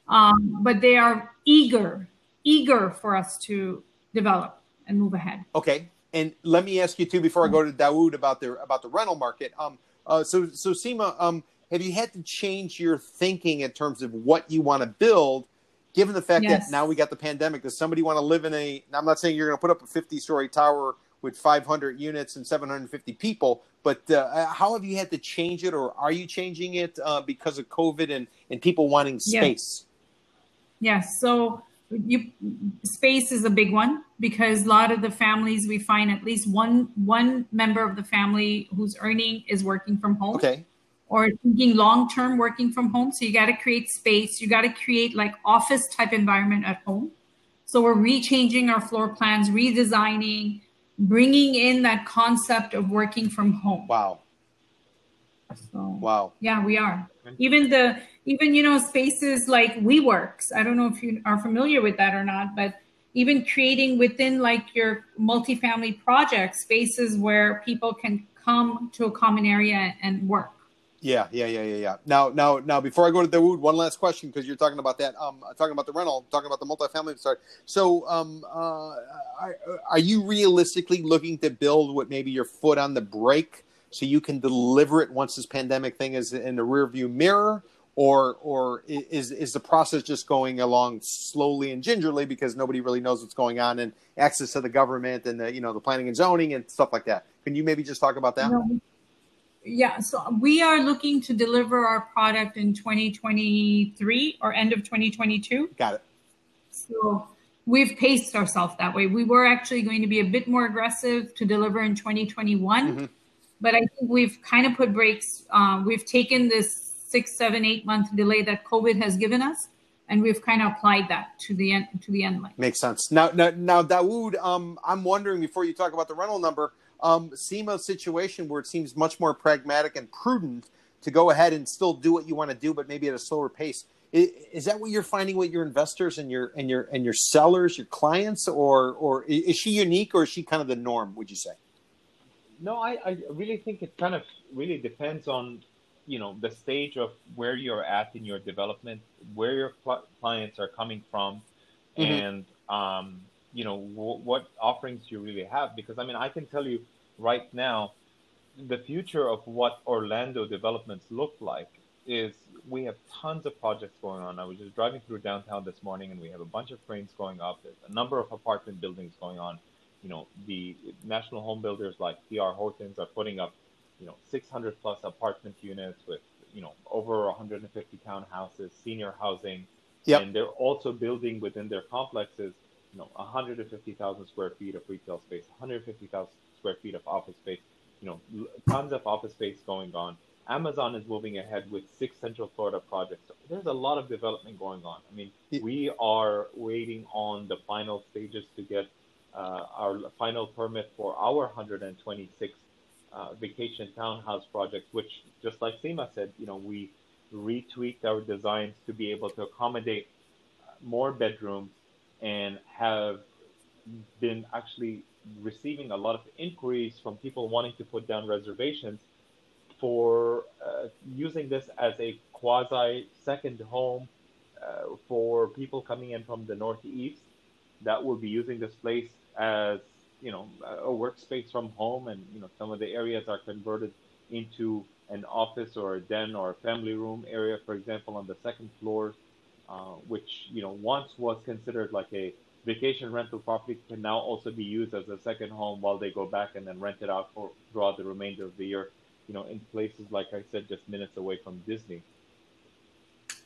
Um, but they are eager, eager for us to develop and move ahead. Okay. And let me ask you too before I go to Dawood about the about the rental market. Um, uh, so, so Seema, um, have you had to change your thinking in terms of what you want to build, given the fact yes. that now we got the pandemic? Does somebody want to live in a? I'm not saying you're going to put up a 50 story tower with 500 units and 750 people, but uh, how have you had to change it, or are you changing it uh, because of COVID and and people wanting space? Yes. yes. So you space is a big one because a lot of the families we find at least one one member of the family who's earning is working from home okay. or thinking long term working from home. So you got to create space. You got to create like office type environment at home. So we're rechanging our floor plans redesigning bringing in that concept of working from home. Wow. So wow. yeah we are. Even the even you know spaces like WeWorks. I don't know if you are familiar with that or not, but even creating within like your multifamily project spaces where people can come to a common area and work. Yeah, yeah, yeah, yeah, yeah. Now, now, now, before I go to Dawood, one last question because you're talking about that. Um, talking about the rental, talking about the multifamily. Sorry. So, um, uh, are, are you realistically looking to build what maybe your foot on the brake so you can deliver it once this pandemic thing is in the rearview mirror, or or is is the process just going along slowly and gingerly because nobody really knows what's going on and access to the government and the you know the planning and zoning and stuff like that? Can you maybe just talk about that? No. Yeah, so we are looking to deliver our product in 2023 or end of 2022. Got it. So we've paced ourselves that way. We were actually going to be a bit more aggressive to deliver in 2021, mm-hmm. but I think we've kind of put brakes. Um, we've taken this six, seven, eight month delay that COVID has given us. And we've kind of applied that to the end to the end line. Makes sense. Now, now, now Dawood, um, I'm wondering before you talk about the rental number, um, Seema's situation where it seems much more pragmatic and prudent to go ahead and still do what you want to do, but maybe at a slower pace. Is, is, that what you're finding with your investors and your and your and your sellers, your clients, or or is she unique or is she kind of the norm? Would you say? No, I, I really think it kind of really depends on you know the stage of where you're at in your development, where your cl- clients are coming from, mm-hmm. and um, you know w- what offerings you really have. Because I mean, I can tell you right now, the future of what Orlando developments look like is we have tons of projects going on. I was just driving through downtown this morning, and we have a bunch of cranes going up. There's a number of apartment buildings going on. You know, the national home builders like D.R. Hortons are putting up you know 600 plus apartment units with you know over 150 townhouses, senior housing, yep. and they're also building within their complexes you know 150,000 square feet of retail space, 150,000 square feet of office space, you know tons of office space going on. Amazon is moving ahead with six Central Florida projects. So there's a lot of development going on. I mean, we are waiting on the final stages to get uh, our final permit for our 126 uh, vacation townhouse projects, which just like Seema said, you know, we retweaked our designs to be able to accommodate more bedrooms and have been actually receiving a lot of inquiries from people wanting to put down reservations for uh, using this as a quasi second home uh, for people coming in from the northeast that will be using this place as you know a workspace from home, and you know some of the areas are converted into an office or a den or a family room area, for example, on the second floor, uh, which you know once was considered like a vacation rental property can now also be used as a second home while they go back and then rent it out for throughout the remainder of the year. You know, in places like I said, just minutes away from Disney.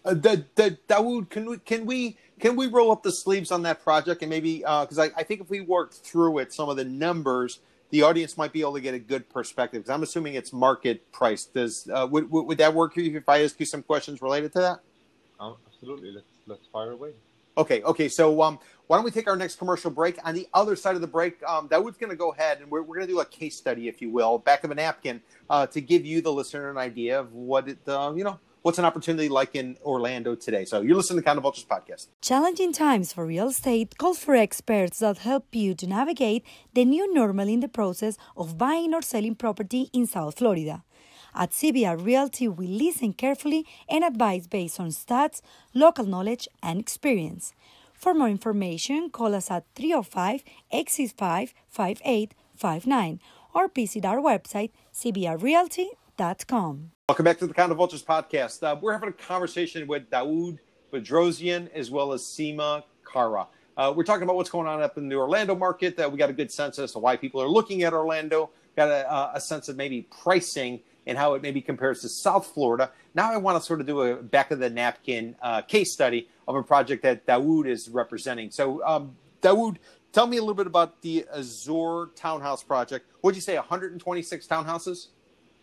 Uh, the, the, Dawood, can we can we can we roll up the sleeves on that project and maybe because uh, I, I think if we work through it, some of the numbers, the audience might be able to get a good perspective. Because I'm assuming it's market price. Does uh, would, would that work if I ask you some questions related to that? Oh, absolutely. Let's let's fire away. Okay, okay. So um, why don't we take our next commercial break? On the other side of the break, um, Dawood's going to go ahead and we're, we're going to do a case study, if you will, back of a napkin, uh, to give you, the listener, an idea of what it, uh, you know, what's an opportunity like in Orlando today. So you're listening to Condo Vultures podcast. Challenging times for real estate call for experts that help you to navigate the new normal in the process of buying or selling property in South Florida. At CBR Realty, we listen carefully and advise based on stats, local knowledge, and experience. For more information, call us at 305 865 5859 or visit our website, cbrrealty.com. Welcome back to the Condo Vultures podcast. Uh, we're having a conversation with Dawood Bedrosian as well as Seema Kara. Uh, we're talking about what's going on up in the Orlando market. That we got a good sense as to why people are looking at Orlando. Got a, a sense of maybe pricing and how it maybe compares to South Florida. Now I want to sort of do a back of the napkin uh, case study of a project that Dawood is representing. So, um, Dawood, tell me a little bit about the Azure Townhouse project. What'd you say, 126 townhouses?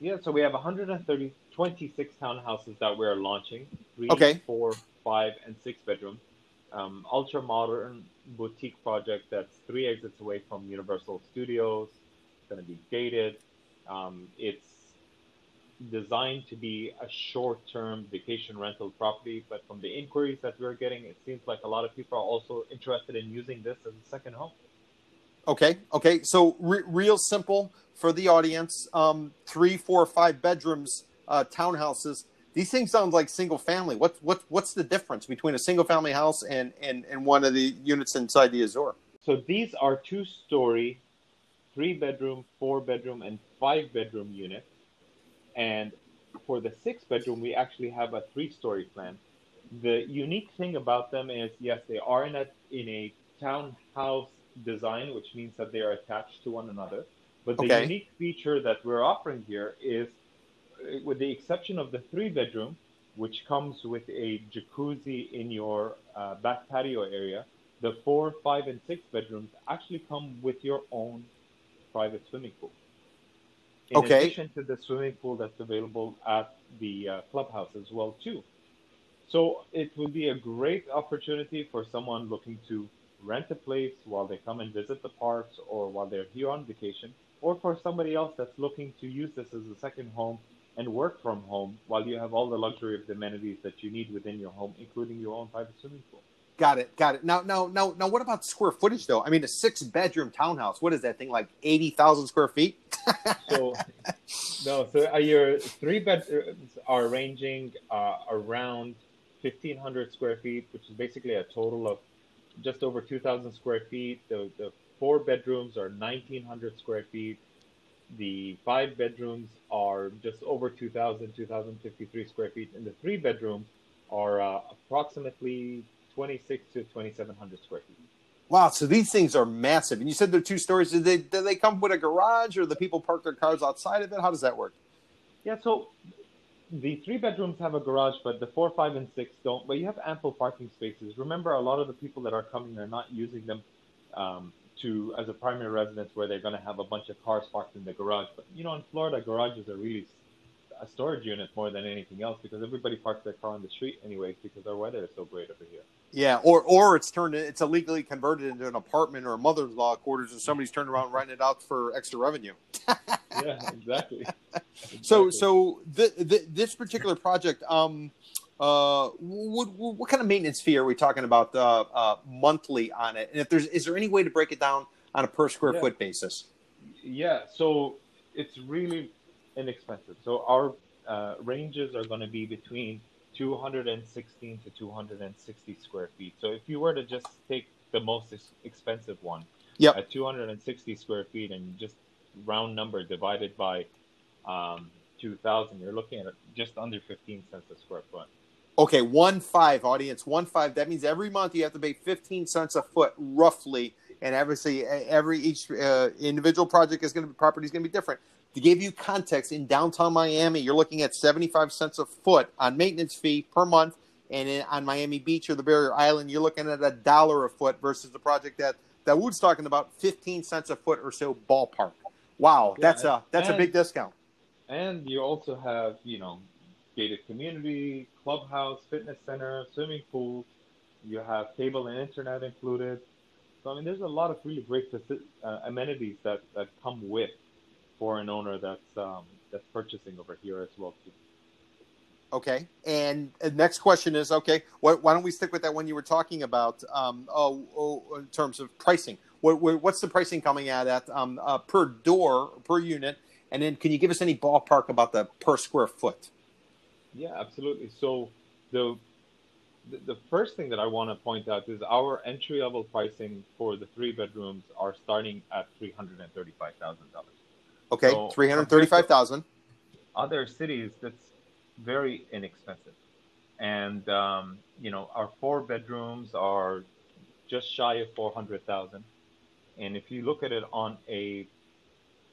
Yeah, so we have 130, 26 townhouses that we're launching. Three, okay. four, five, and six bedroom. Um, ultra modern boutique project that's three exits away from Universal Studios. It's going to be gated. Um, it's designed to be a short-term vacation rental property, but from the inquiries that we're getting, it seems like a lot of people are also interested in using this as a second home. Okay, okay. So re- real simple for the audience: um, three, four, five bedrooms, uh, townhouses. These things sound like single family. What what what's the difference between a single family house and and and one of the units inside the Azure? So these are two story, three bedroom, four bedroom, and five bedroom units and for the six bedroom, we actually have a three story plan. The unique thing about them is, yes, they are in a, in a townhouse design, which means that they are attached to one another. But the okay. unique feature that we're offering here is, uh, with the exception of the three bedroom, which comes with a jacuzzi in your uh, back patio area, the four, five, and six bedrooms actually come with your own private swimming pool in okay. addition to the swimming pool that's available at the uh, clubhouse as well too. So it would be a great opportunity for someone looking to rent a place while they come and visit the parks or while they're here on vacation, or for somebody else that's looking to use this as a second home and work from home while you have all the luxury of the amenities that you need within your home, including your own private swimming pool. Got it. Got it. Now, now, now, now, what about square footage though? I mean, a six-bedroom townhouse. What is that thing like? Eighty thousand square feet? so, no. So uh, your three bedrooms are ranging uh, around fifteen hundred square feet, which is basically a total of just over two thousand square feet. The the four bedrooms are nineteen hundred square feet. The five bedrooms are just over 2,000, 2,053 square feet, and the three bedrooms are uh, approximately 26 to 2,700 square feet. Wow, so these things are massive. And you said they're two stories. Do they, do they come with a garage or the people park their cars outside of it? How does that work? Yeah, so the three bedrooms have a garage, but the four, five, and six don't. But you have ample parking spaces. Remember, a lot of the people that are coming are not using them um, to as a primary residence where they're going to have a bunch of cars parked in the garage. But you know, in Florida, garages are really a storage unit more than anything else because everybody parks their car on the street anyways because our weather is so great over here. Yeah, or or it's turned it's illegally converted into an apartment or a mother-in-law quarters, and somebody's turned around renting it out for extra revenue. yeah, exactly. exactly. So so the, the, this particular project, um, uh, what, what kind of maintenance fee are we talking about uh, uh, monthly on it? And if there's is there any way to break it down on a per square yeah. foot basis? Yeah, so it's really inexpensive. So our uh, ranges are going to be between 216 to 260 square feet. So if you were to just take the most ex- expensive one yep. at 260 square feet and just round number divided by um, 2,000, you're looking at just under 15 cents a square foot. Okay, one five audience, one five. That means every month you have to pay 15 cents a foot, roughly. And obviously, every each uh, individual project is going to be property is going to be different. To give you context, in downtown Miami, you're looking at 75 cents a foot on maintenance fee per month. and in, on Miami Beach or the Barrier Island, you're looking at a dollar a foot versus the project that Dawood's talking about, 15 cents a foot or so ballpark. Wow, Yeah, that's a that's a big discount. And you also have, you know, gated community, clubhouse, fitness center, swimming pool. You have cable and internet included. So I mean, there's a lot of really great uh, amenities that, that come with for an owner that's um, that's purchasing over here as well too. Okay, and uh, next question is okay. What, why don't we stick with that one you were talking about? Um, oh, oh, in terms of pricing, what, what, what's the pricing coming out at um, uh, per door per unit? And then, can you give us any ballpark about the per square foot? Yeah, absolutely. So the the, the first thing that I want to point out is our entry level pricing for the three bedrooms are starting at three hundred and thirty five thousand dollars. Okay, So, three hundred thirty-five thousand. other cities that's very inexpensive and um, you know our four bedrooms are just shy of 400000 and if you look at it on a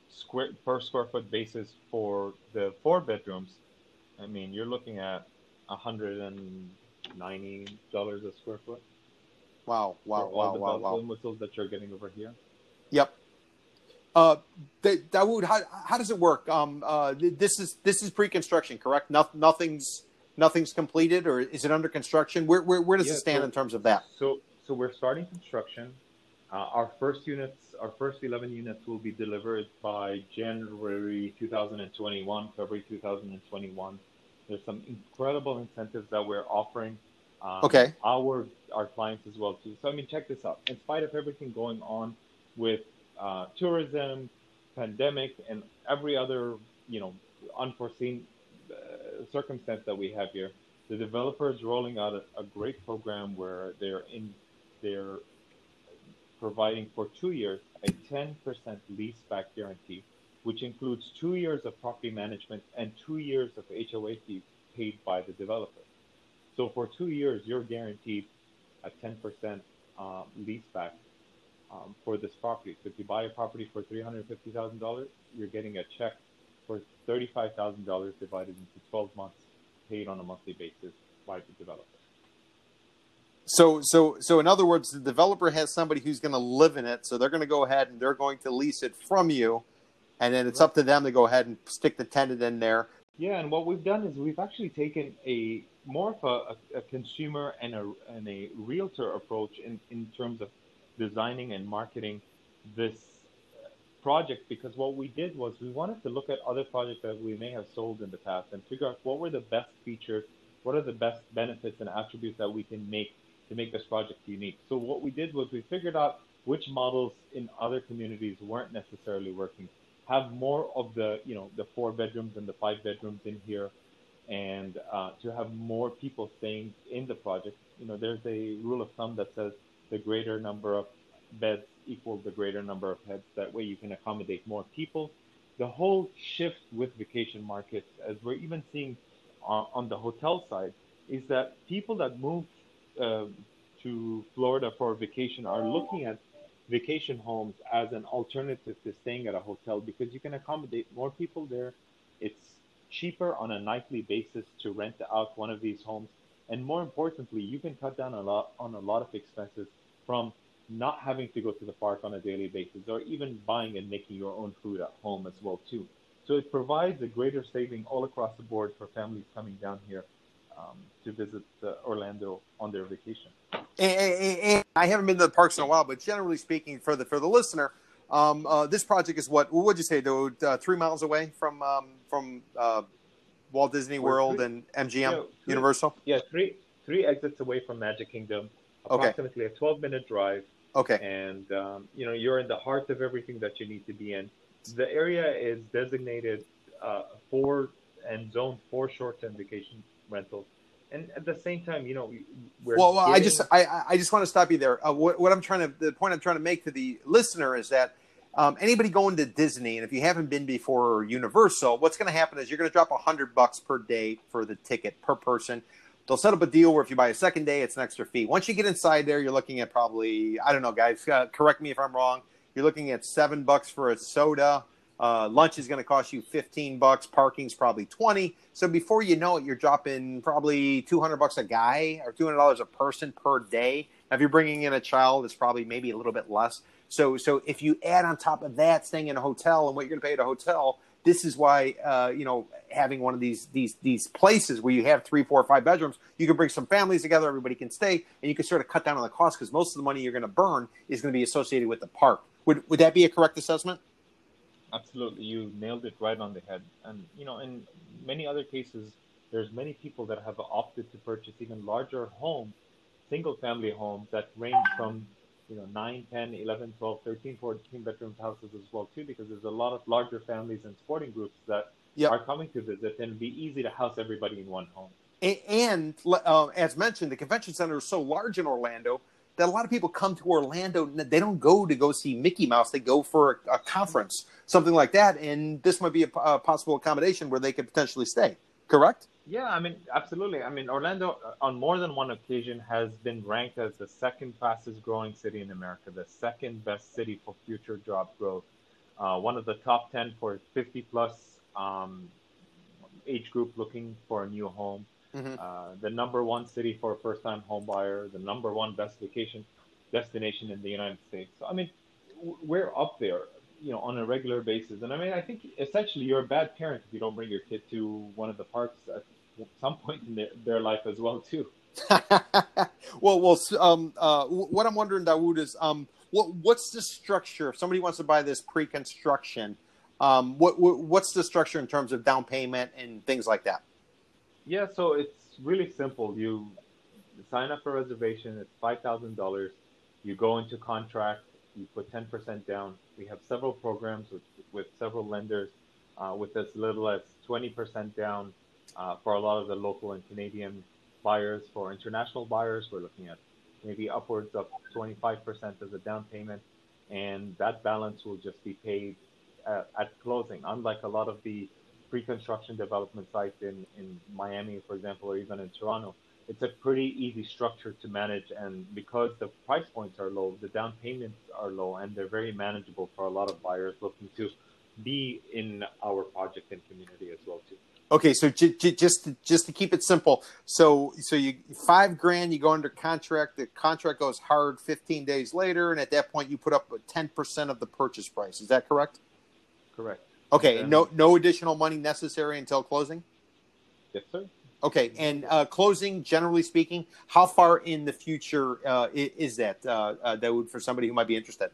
square per square foot basis for the four bedrooms i mean you're looking at $190 a square foot Wow, wow, for all wow, the wow, bells wow. and whistles that you're getting over here Yep. Uh, Da- Dawood, how, how does it work? Um, uh, this is this is pre-construction, correct? No, nothing's nothing's completed, or is it under construction? Where where, where does Yeah, it stand so- in terms of that? So, so we're starting construction. Uh, our first units, our first 11 units will be delivered by January 2021, February 2021. There's some incredible incentives that we're offering. Um, Okay. Our our clients as well too. So I mean, check this out. In spite of everything going on with uh, tourism, pandemic, and every other you know unforeseen uh, circumstance that we have here, the developer is rolling out a, a great program where they're in they're providing for two years a 10% lease back guarantee, which includes two years of property management and two years of HOA fee paid by the developer. So for two years, you're guaranteed a 10% uh, lease back um, for this property. So if you buy a property for $350,000, you're getting a check for $35,000 divided into 12 months, paid on a monthly basis by the developer. So so so in other words, the developer has somebody who's going to live in it, so they're going to go ahead and they're going to lease it from you, and then it's up to them to go ahead and stick the tenant in there. Yeah, and what we've done is we've actually taken a more of a, a, consumer and a and a realtor approach in, in terms of designing and marketing this uh, project because what we did was we wanted to look at other projects that we may have sold in the past and figure out what were the best features, what are the best benefits and attributes that we can make to make this project unique. So what we did was we figured out which models in other communities weren't necessarily working have more of the you know the four bedrooms and the five bedrooms in here and uh, to have more people staying in the project you know there's a rule of thumb that says the greater number of beds equals the greater number of heads. That way you can accommodate more people. The whole shift with vacation markets as we're even seeing uh, on the hotel side is that people that move uh, to Florida for vacation are looking at vacation homes as an alternative to staying at a hotel because you can accommodate more people there. It's cheaper on a nightly basis to rent out one of these homes, and more importantly, you can cut down a lot on a lot of expenses from not having to go to the park on a daily basis or even buying and making your own food at home as well too. So it provides a greater saving all across the board for families coming down here um, to visit uh, Orlando on their vacation. And, and- and I haven't been to the parks in a while, but generally speaking, for the for the listener, um, uh, this project is what would you say, though? Uh, three miles away from um, from uh, Walt Disney World three- and MGM yeah, three- Universal. Yeah, three three exits away from Magic Kingdom, Okay. approximately a 12 minute drive, Okay, and um, you know you're in the heart of everything that you need to be in. The area is designated uh, for and zoned for short-term vacation rentals, and at the same time, you know we're well, well I just I, I- I just want to stop you there. Uh, what, what I'm trying to the point I'm trying to make to the listener is that um, anybody going to Disney, and if you haven't been before or Universal, what's going to happen is you're going to drop a hundred bucks per day for the ticket per person. They'll set up a deal where if you buy a second day, it's an extra fee. Once you get inside there, you're looking at probably I don't know, guys. Uh, correct me if I'm wrong. You're looking at seven bucks for a soda, Uh, lunch is going to cost you 15 bucks. Parking's probably 20. So before you know it, you're dropping probably 200 bucks a guy or 200 dollars a person per day. Now, if you're bringing in a child, it's probably maybe a little bit less. So, so if you add on top of that, staying in a hotel and what you're going to pay at a hotel, this is why uh, you know having one of these these these places where you have three, four, five bedrooms, you can bring some families together, everybody can stay, and you can sort of cut down on the cost because most of the money you're going to burn is going to be associated with the park. Would would that be a correct assessment? Absolutely, you nailed it right on the head. And you know, in many other cases, there's many people that have opted to purchase even larger homes, single family homes that range from you know 9 10 11 12 13 14 bedroom houses as well too because there's a lot of larger families and sporting groups that yep. are coming to visit and it'd be easy to house everybody in one home and, uh, as mentioned the convention center is so large in orlando that a lot of people come to Orlando. They don't go to go see Mickey Mouse. They go for a, a conference, something like that. And this might be a, a, possible accommodation where they could potentially stay. Correct? Yeah, I mean, absolutely. I mean, Orlando, uh, on more than one occasion, has been ranked as the second fastest growing city in America, the second best city for future job growth, uh, one of the top 10 for 50 plus um, age group looking for a new home. Mm-hmm. Uh, the number one city for a first-time home buyer, the number one best vacation destination in the United States. So, I mean, we're up there, you know, on a regular basis. And I mean, I think essentially you're a bad parent if you don't bring your kid to one of the parks at some point in their, their life as well, too. well, well, um, uh, what I'm wondering, Dawood, is um, what what's the structure? If somebody wants to buy this pre-construction, um, what, what what's the structure in terms of down payment and things like that? Yeah, so it's really simple. You sign up for a reservation. It's five thousand dollars. You go into contract. You put ten percent down. We have several programs with with several lenders uh, with as little as twenty percent down uh, for a lot of the local and Canadian buyers. For international buyers, we're looking at maybe upwards of twenty five percent as a down payment, and that balance will just be paid at, at closing. Unlike a lot of the pre-construction development sites in, in Miami, for example, or even in Toronto, it's a pretty easy structure to manage. And because the price points are low, the down payments are low, and they're very manageable for a lot of buyers looking to be in our project and community as well too. Okay, so j- j- just to, just to keep it simple, so so you five grand, you go under contract. The contract goes hard 15 days later, and at that point, you put up 10 percent of the purchase price. Is that correct? Correct. Okay, no no additional money necessary until closing. Yes, sir. Okay, and uh, closing, generally speaking, how far in the future uh, is that? Uh, uh, that would for somebody who might be interested.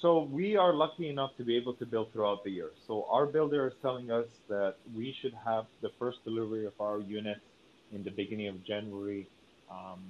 So we are lucky enough to be able to build throughout the year. So our builder is telling us that we should have the first delivery of our unit in the beginning of January, um,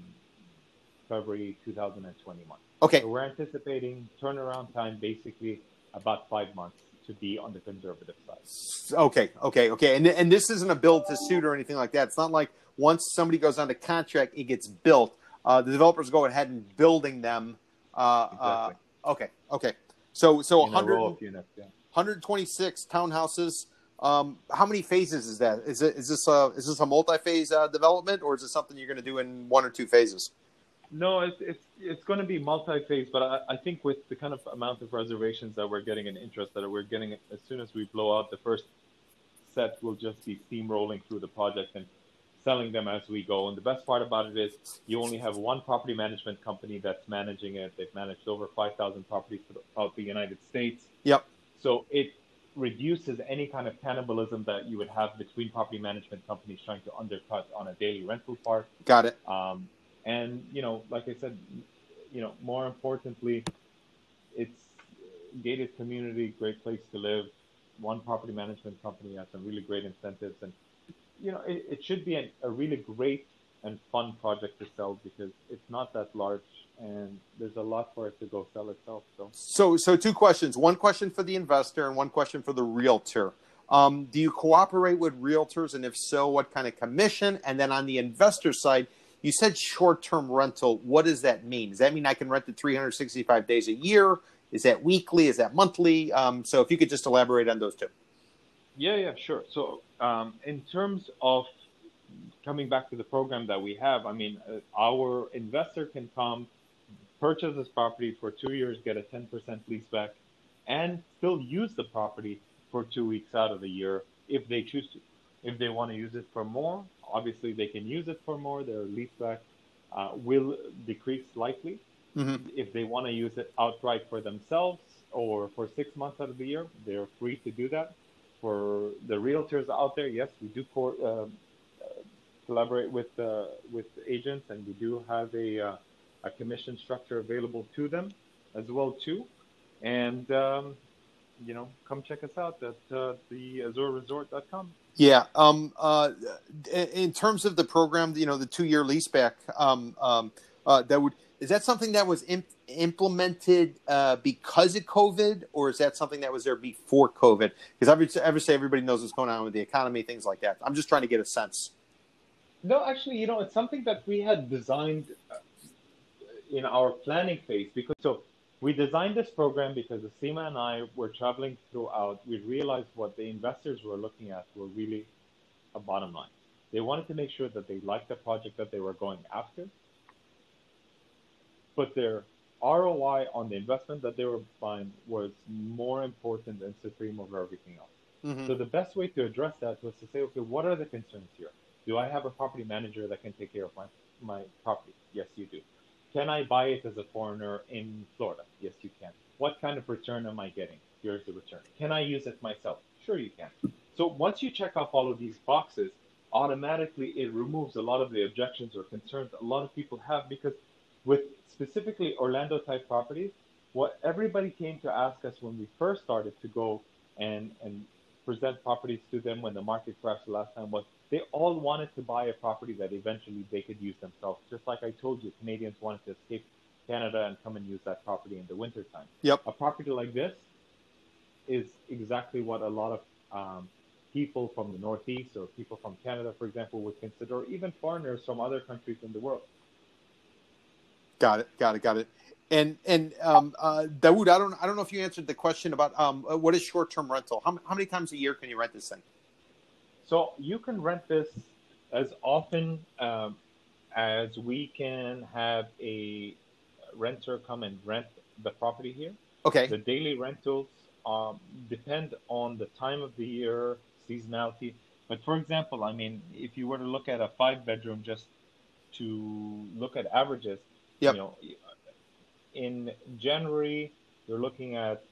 February 2021. Okay. So we're anticipating turnaround time basically about five months to be on the conservative side. Okay, okay, okay. And and this isn't a build to suit or anything like that. It's not like once somebody goes on the contract, it gets built. Uh, the developers go ahead and building them. Uh, exactly. uh, okay, okay. So so 100, units, yeah. 126 townhouses. Um, how many phases is that? Is it is this a is this a multi-phase uh, development or is it something you're going to do in one or two phases? No, it's it's it's going to be multi-phase, but I, I think with the kind of amount of reservations that we're getting and interest that we're getting, as soon as we blow out the first set, we'll just be steamrolling through the project and selling them as we go. And the best part about it is you only have one property management company that's managing it. They've managed over 5,000 properties throughout the United States. Yep. So it reduces any kind of cannibalism that you would have between property management companies trying to undercut on a daily rental part. Got it. Um, and you know, like I said, you know, more importantly, it's gated community, great place to live. One property management company has some really great incentives, and you know, it, it should be a, a really great and fun project to sell because it's not that large and there's a lot for it to go sell itself. So, so, so two questions: one question for the investor and one question for the realtor. Um, do you cooperate with realtors, and if so, what kind of commission? And then on the investor side, you said short term rental. What does that mean? Does that mean I can rent it 365 days a year? Is that weekly? Is that monthly? Um, so if you could just elaborate on those two. Yeah, yeah, sure. So um, in terms of coming back to the program that we have, I mean, uh, our investor can come, purchase this property for two years, get a 10% lease back, and still use the property for two weeks out of the year if they choose to. If they want to use it for more, obviously they can use it for more. Their leaseback uh, will decrease slightly. Mm-hmm. If they want to use it outright for themselves or for six months out of the year, they're free to do that. For the realtors out there, yes, we do co- uh, collaborate with uh, with agents, and we do have a uh, a commission structure available to them as well too. And um, you know, come check us out at uh, the AzurResort.com. Yeah. Um, uh, in terms of the program, you know, the two-year leaseback, um, um, uh, that would is that something that was imp- implemented uh, because of COVID, or is that something that was there before COVID? Because obviously, obviously, everybody knows what's going on with the economy, things like that. I'm just trying to get a sense. No, actually, you know, it's something that we had designed uh, in our planning phase because so we designed this program because Asima and I were traveling throughout. We realized what the investors were looking at were really a bottom line. They wanted to make sure that they liked the project that they were going after, but their ROI on the investment that they were buying was more important and supreme over everything else. Mm-hmm. So the best way to address that was to say, okay, what are the concerns here? Do I have a property manager that can take care of my, my property? Yes, you do. Can I buy it as a foreigner in Florida? Yes, you can. What kind of return am I getting? Here's the return. Can I use it myself? Sure, you can. So once you check off all of these boxes, automatically it removes a lot of the objections or concerns a lot of people have because with specifically Orlando type properties, what everybody came to ask us when we first started to go and, and present properties to them when the market crashed the last time was they all wanted to buy a property that eventually they could use themselves. Just like I told you, Canadians wanted to escape Canada and come and use that property in the wintertime. Yep. A property like this is exactly what a lot of um, people from the Northeast or people from Canada, for example, would consider, or even foreigners from other countries in the world. Got it. Got it. Got it. And and um, uh, Dawood, I don't I don't know if you answered the question about um, what is short term rental. How, how many times a year can you rent this thing? So you can rent this as often um, as we can have a renter come and rent the property here. Okay. The daily rentals um, depend on the time of the year, seasonality. But for example, I mean, if you were to look at a five bedroom, just to look at averages, yep. you know, in January, you're looking at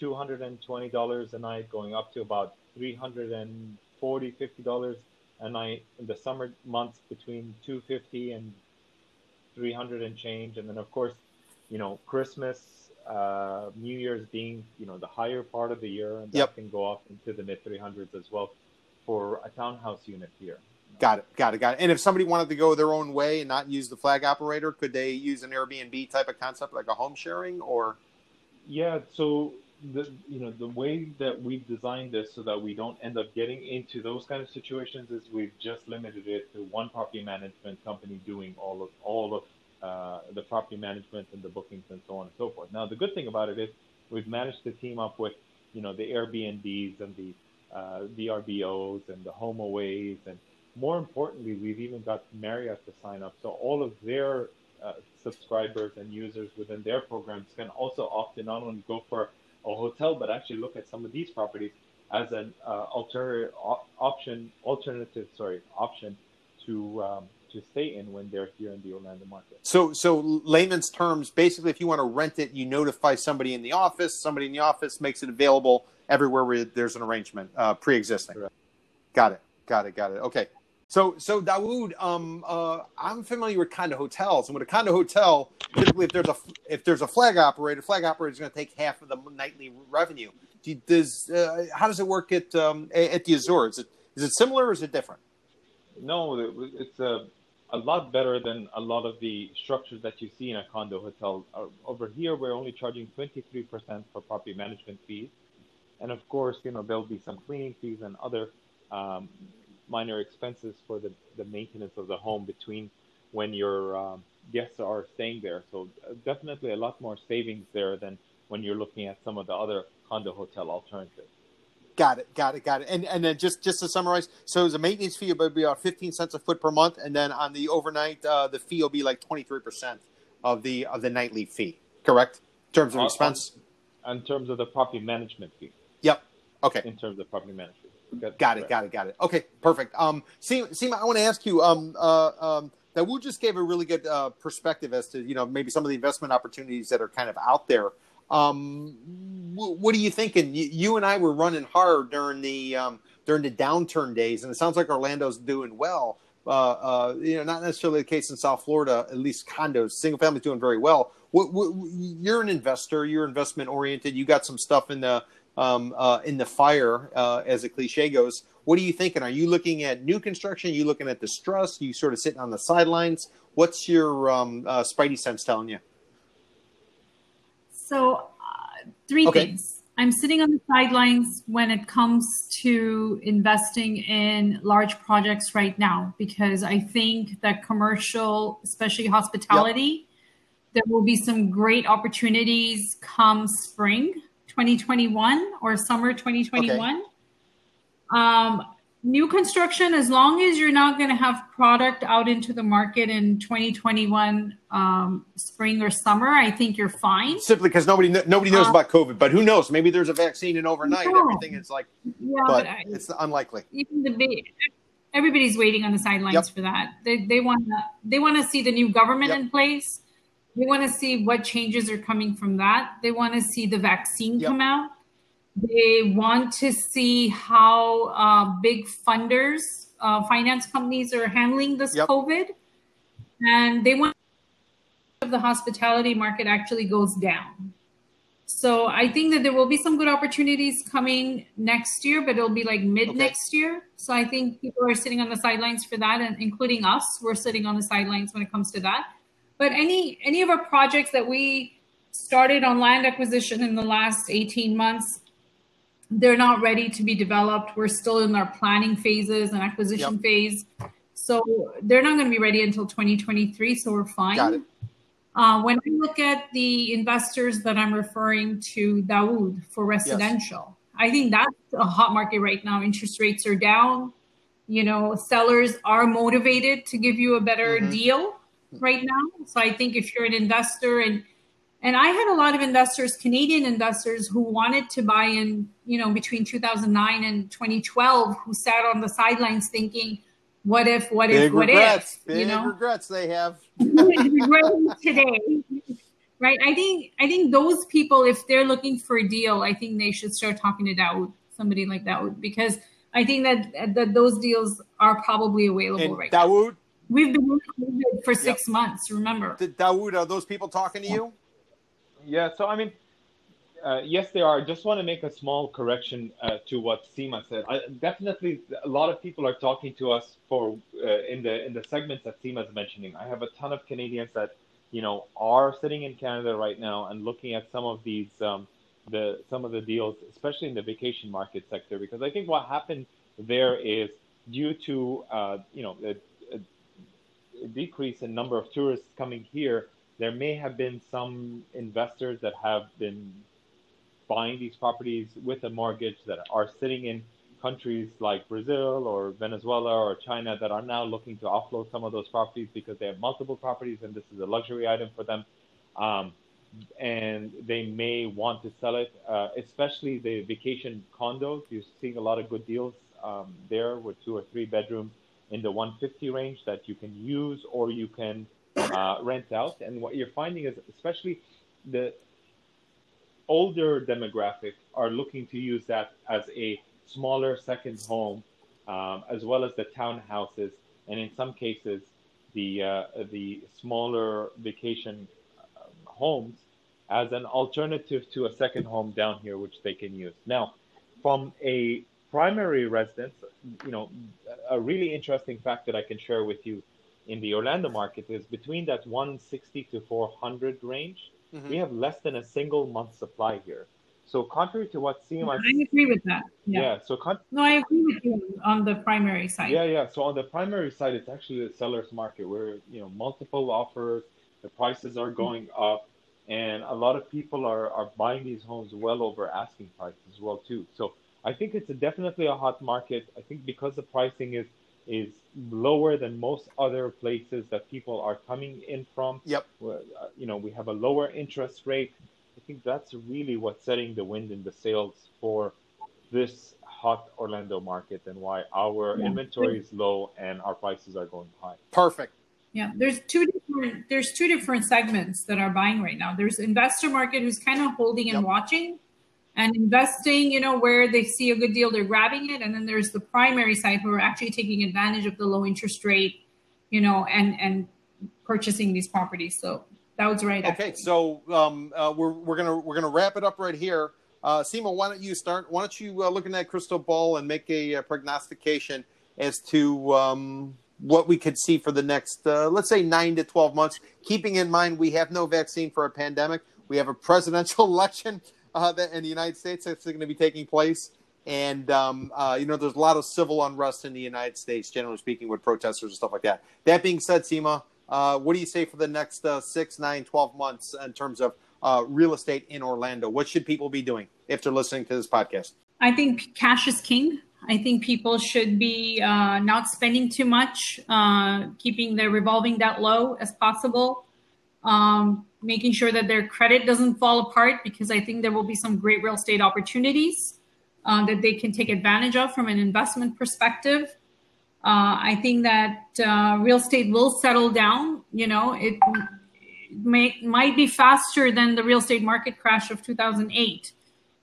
$220 a night going up to about 300 40 50 dollars a night in the summer months between 250 and 300 and change and then of course you know christmas uh, new year's being you know the higher part of the year and that yep. can go off into the mid 300s as well for a townhouse unit here Got it, got it, got it. And if somebody wanted to go their own way and not use the flag operator, could they use an Airbnb type of concept, like a home sharing, or? Yeah, so the you know the way that we've designed this so that we don't end up getting into those kind of situations is we've just limited it to one property management company doing all of all of uh, the property management and the bookings and so on and so forth. Now the good thing about it is we've managed to team up with you know the Airbnbs and the uh, VRBOs and the HomeAways and more importantly we've even got Marriott to sign up so all of their uh, subscribers and users within their programs can also opt to not only go for a hotel, but actually look at some of these properties as an uh, alternative option, alternative, sorry, option to um, to stay in when they're here in the Orlando market. So, so layman's terms, basically, if you want to rent it, you notify somebody in the office. Somebody in the office makes it available everywhere where there's an arrangement uh, pre-existing. Correct. Got it. Got it. Got it. Okay. So, so Dawood, um, uh, I'm familiar with condo hotels, and with a condo hotel, typically if there's a if there's a flag operator, flag operator is going to take half of the nightly revenue. Do, does uh, how does it work at um, at the Azur? Is it is it similar or is it different? No, it's a a lot better than a lot of the structures that you see in a condo hotel. Uh, over here, we're only charging 23% for property management fees, and of course, you know there'll be some cleaning fees and other um, minor expenses for the, the maintenance of the home between when your um, guests are staying there. So uh, definitely a lot more savings there than when you're looking at some of the other condo hotel alternatives. Got it, got it, got it. And and then just just to summarize, so the maintenance fee will be about fifteen cents a foot per month, and then on the overnight, uh, the fee will be like twenty three percent of the of the nightly fee. Correct in terms of expense. in terms of the property management fee. Yep. Okay. In terms of property management. That's got it. Got it. Got it. Okay. Perfect. Um, Seema, I want to ask you. Um, uh, um, Dawood just gave a really good uh, perspective as to you know maybe some of the investment opportunities that are kind of out there. Um, w- what are you thinking? You, you, and I were running hard during the um, during the downturn days, and it sounds like Orlando's doing well. Uh, uh, you know, not necessarily the case in South Florida. At least condos, single family's doing very well. What, what, you're an investor. You're investment oriented. You got some stuff in the um, uh, in the fire, uh, as a cliche goes. What are you thinking? Are you looking at new construction? Are you looking at distress? Are you sort of sitting on the sidelines? What's your um, uh, spidey sense telling you? So, uh, three okay. things. I'm sitting on the sidelines when it comes to investing in large projects right now because I think that commercial, especially hospitality, yep. there will be some great opportunities come spring 2021 or summer 2021. Okay. Um, new construction, as long as you're not going to have product out into the market in 2021 um, spring or summer, I think you're fine. Simply because nobody nobody knows uh, about COVID, but who knows? Maybe there's a vaccine and overnight no. everything is like. Yeah, but, but I, it's unlikely. Even the everybody's waiting on the sidelines yep. for that. They they want to they want to see the new government yep. in place. They want to see what changes are coming from that. They want to see the vaccine yep. come out they want to see how uh, big funders, uh, finance companies are handling this yep. COVID. And they want the hospitality market actually goes down. So I think that there will be some good opportunities coming next year, but it'll be like mid okay. next year. So I think people are sitting on the sidelines for that, and including us, we're sitting on the sidelines when it comes to that. But any any of our projects that we started on land acquisition in the last 18 months, they're not ready to be developed. We're still in our planning phases and acquisition yep. phase. So they're not going to be ready until 2023. So we're fine. Uh, when I look at the investors that I'm referring to, Dawood for residential, yes. I think that's a hot market right now. Interest rates are down. You know, sellers are motivated to give you a better mm-hmm. deal right now. So I think if you're an investor and and I had a lot of investors, Canadian investors, who wanted to buy in, you know, between 2009 and 2012, who sat on the sidelines thinking, "What if? What Big if? What regrets. if?" Big you know, regrets they have regrets today, right? I think I think those people, if they're looking for a deal, I think they should start talking to Dawood, somebody like Dawood, because I think that that those deals are probably available and right Dawood, now. We've been working for six yep. months. Remember, Dawood, are those people talking to you? Yeah, so I mean, uh, yes, they are. I Just want to make a small correction uh, to what Seema said. I, definitely, a lot of people are talking to us for uh, in the in the segments that Seema is mentioning. I have a ton of Canadians that you know are sitting in Canada right now and looking at some of these um, the some of the deals, especially in the vacation market sector, because I think what happened there is due to uh, you know a, a decrease in number of tourists coming here there may have been some investors that have been buying these properties with a mortgage that are sitting in countries like Brazil or Venezuela or China that are now looking to offload some of those properties because they have multiple properties and this is a luxury item for them. Um, and they may want to sell it, uh, especially the vacation condos. You're seeing a lot of good deals um, there with two or three bedrooms in the 150 range that you can use or you can uh, rent out. And what you're finding is, especially the older demographic, are looking to use that as a smaller second home, um, as well as the townhouses, and in some cases, the uh, the smaller vacation uh, homes as an alternative to a second home down here, which they can use. Now, from a primary residence, you know, a really interesting fact that I can share with you in the Orlando market is between that 160 to 400 range. Mm-hmm. We have less than a single month supply here. So contrary to what Seema, I agree with that. Yeah. yeah so con- no, I agree with you on the primary side. Yeah, yeah. So on the primary side, it's actually a seller's market where you know multiple offers, the prices are going mm-hmm. up, and a lot of people are are buying these homes well over asking price as well too. So I think it's a, definitely a hot market. I think because the pricing is is lower than most other places that people are coming in from. Yep. Uh, you know, we have a lower interest rate. I think that's really what's setting the wind in the sails for this hot Orlando market and why our yeah. inventory is low and our prices are going high. Perfect. Yeah, there's two different there's two different segments that are buying right now. There's investor market who's kind of holding and yep. watching and investing, you know, where they see a good deal, they're grabbing it. And then there's the primary side who are actually taking advantage of the low interest rate, you know, and and purchasing these properties. So that was right. Okay, actually. so um, uh, we're we're gonna we're gonna wrap it up right here. Uh, Seema, why don't you start? Why don't you uh, look in that crystal ball and make a, a uh, prognostication as to um, what we could see for the next, uh, let's say, nine to twelve months. Keeping in mind we have no vaccine for a pandemic, we have a presidential election uh, that in the United States that's going to be taking place. And um, uh, you know, there's a lot of civil unrest in the United States, generally speaking, with protesters and stuff like that. That being said, Seema, uh, what do you say for the next uh, six, nine, 12 months in terms of uh, real estate in Orlando? What should people be doing if they're listening to this podcast? I think cash is king. I think people should be uh, not spending too much, uh, keeping their revolving debt low as possible, um, making sure that their credit doesn't fall apart because I think there will be some great real estate opportunities uh, that they can take advantage of from an investment perspective. Uh, I think that uh, real estate will settle down. You know, it may, might be faster than the real estate market crash of 2008.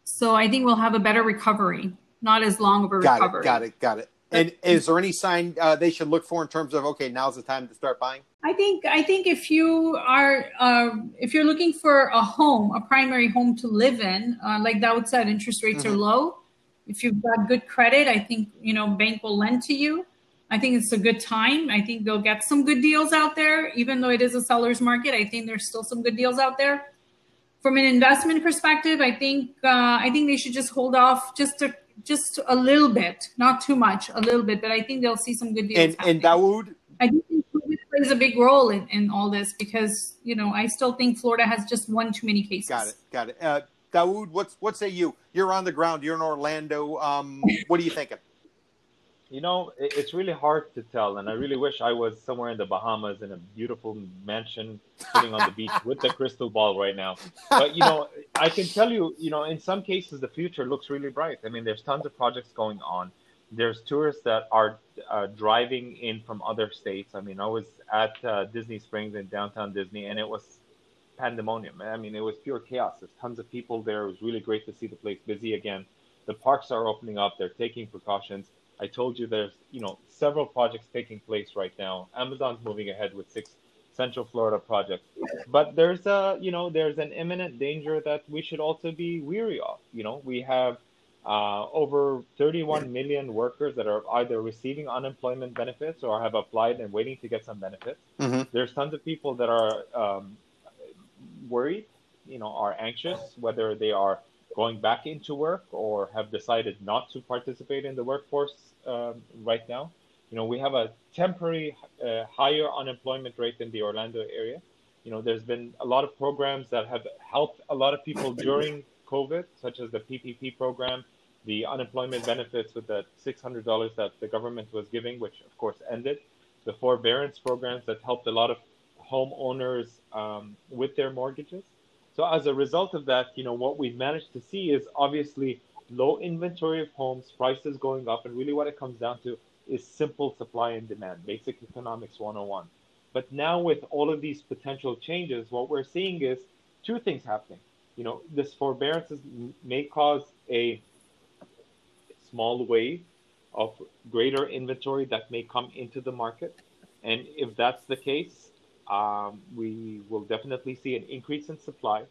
So I think we'll have a better recovery, not as long of a got recovery. It, got it, got it. And is there any sign uh, they should look for in terms of okay, now's the time to start buying? I think I think if you are uh, if you're looking for a home, a primary home to live in, uh, like Dawood said, interest rates mm-hmm. are low. If you've got good credit, I think you know bank will lend to you. I think it's a good time. I think they'll get some good deals out there, even though it is a seller's market. I think there's still some good deals out there. From an investment perspective, I think uh, I think they should just hold off just a just a little bit, not too much, a little bit. But I think they'll see some good deals. And, and Dawood, I think COVID plays a big role in, in all this because you know I still think Florida has just one too many cases. Got it, got it. Uh, Dawood, what's what say you? You're on the ground. You're in Orlando. Um, what are you thinking? You know, it's really hard to tell, and I really wish I was somewhere in the Bahamas in a beautiful mansion sitting on the beach with the crystal ball right now. But you know, I can tell you, you know, in some cases the future looks really bright. I mean, there's tons of projects going on. There's tourists that are uh, driving in from other states. I mean, I was at uh, Disney Springs in downtown Disney, and it was pandemonium. I mean, it was pure chaos. There's tons of people there. It was really great to see the place busy again. The parks are opening up. They're taking precautions I told you there's you know several projects taking place right now. Amazon's moving ahead with six Central Florida projects, but there's a you know there's an imminent danger that we should also be weary of. You know we have uh, over 31 million workers that are either receiving unemployment benefits or have applied and waiting to get some benefits. Mm-hmm. There's tons of people that are um, worried, you know, are anxious, whether they are going back into work or have decided not to participate in the workforce um, right now. You know, we have a temporary uh, higher unemployment rate in the Orlando area. You know, there's been a lot of programs that have helped a lot of people during COVID, such as the PPP program, the unemployment benefits with the $600 that the government was giving, which of course ended, the forbearance programs that helped a lot of homeowners um, with their mortgages. So as a result of that, you know, what we've managed to see is obviously low inventory of homes, prices going up, and really what it comes down to is simple supply and demand, basic economics 101. But now with all of these potential changes, what we're seeing is two things happening. You know, this forbearance may cause a small wave of greater inventory that may come into the market. And if that's the case, um, we will definitely see an increase in supply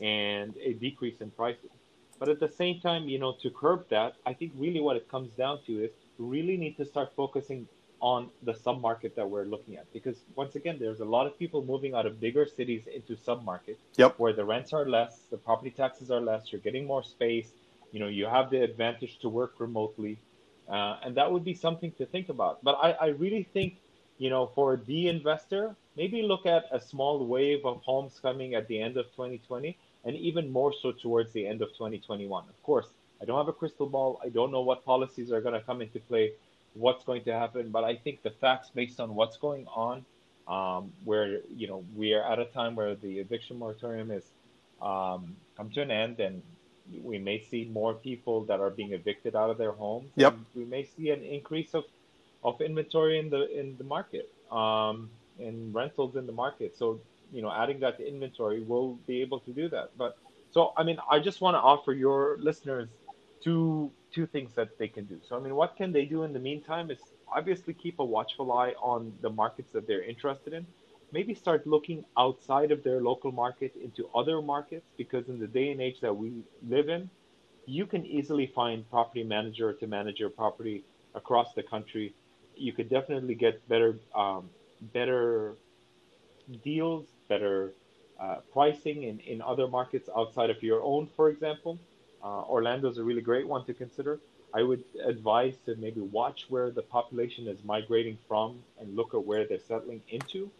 and a decrease in prices. But at the same time, you know, to curb that, I think really what it comes down to is really need to start focusing on the submarket that we're looking at. Because once again there's a lot of people moving out of bigger cities into submarkets yep. where the rents are less the property taxes are less you're getting more space you know you have the advantage to work remotely. Uh, and that would be something to think about. But I, I really think you know for the investor maybe look at a small wave of homes coming at the end of 2020 and even more so towards the end of 2021. Of course, I don't have a crystal ball. I don't know what policies are going to come into play, what's going to happen, but I think the facts based on what's going on, um, where you know we are at a time where the eviction moratorium is um, come to an end, and we may see more people that are being evicted out of their homes. Yep. We may see an increase of, of inventory in the in the market, um, in rentals in the market. So you know, adding that to inventory, we'll be able to do that. But so I mean, I just want to offer your listeners two two things that they can do. So I mean, what can they do in the meantime is obviously keep a watchful eye on the markets that they're interested in. Maybe start looking outside of their local market into other markets because in the day and age that we live in, you can easily find property manager to manage your property across the country. You could definitely get better um, better deals, better uh, pricing in, in other markets outside of your own, for example. Uh, Orlando is a really great one to consider. I would advise to maybe watch where the population is migrating from and look at where they're settling into.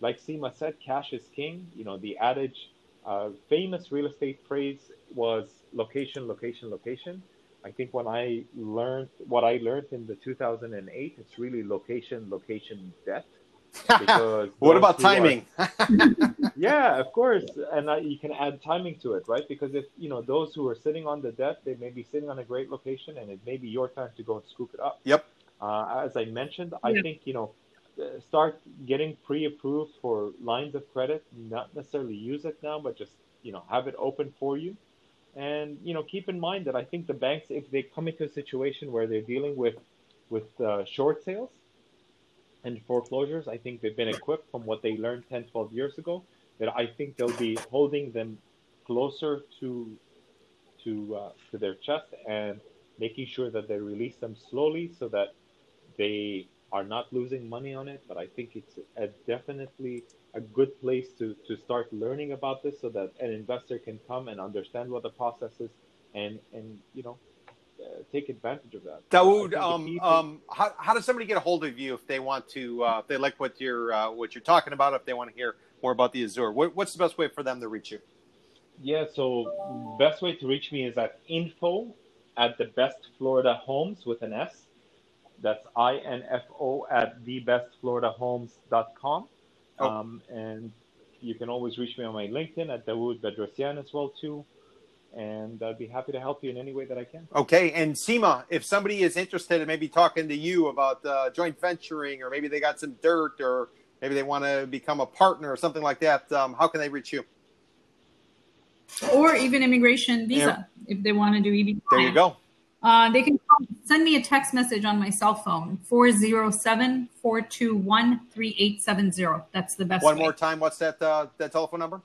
Like Seema said, cash is king. You know, the adage, uh, famous real estate phrase was location, location, location. I think when I learned what I learned in the 2008, it's really location, location, debt. Because what about timing? Are, yeah, of course, and uh, you can add timing to it, right? Because if you know those who are sitting on the debt, they may be sitting on a great location, and it may be your time to go and scoop it up. Yep. Uh, as I mentioned, I think you know uh, start getting pre-approved for lines of credit. Not necessarily use it now, but just you know have it open for you. And you know keep in mind that I think the banks, if they come into a situation where they're dealing with with uh, short sales and foreclosures, I think they've been equipped from what they learned 10, 12 years ago. That I think they'll be holding them closer to to uh, to their chest and making sure that they release them slowly so that they are not losing money on it. But I think it's a definitely a good place to, to start learning about this so that an investor can come and understand what the process is and, and you know, uh, take advantage of that. Dawood, um, um, how, how does somebody get a hold of you if they want to, uh, if they like what you're, uh, what you're talking about, if they want to hear more about the Azure, what, what's the best way for them to reach you? Yeah, so best way to reach me is at info at the best Florida homes with an S. That's I-N-F-O at thebestfloridahomes.com. Oh. Um, and you can always reach me on my LinkedIn at Dawood Bedrosian as well too. And I'd be happy to help you in any way that I can. Okay. And Seema, if somebody is interested in maybe talking to you about uh, joint venturing, or maybe they got some dirt, or maybe they want to become a partner or something like that, um, how can they reach you? Or even immigration visa yeah. if they want to do EB. There you go. Uh, they can send me a text message on my cell phone 407 421 3870. That's the best. One way. more time. What's that, uh, that telephone number?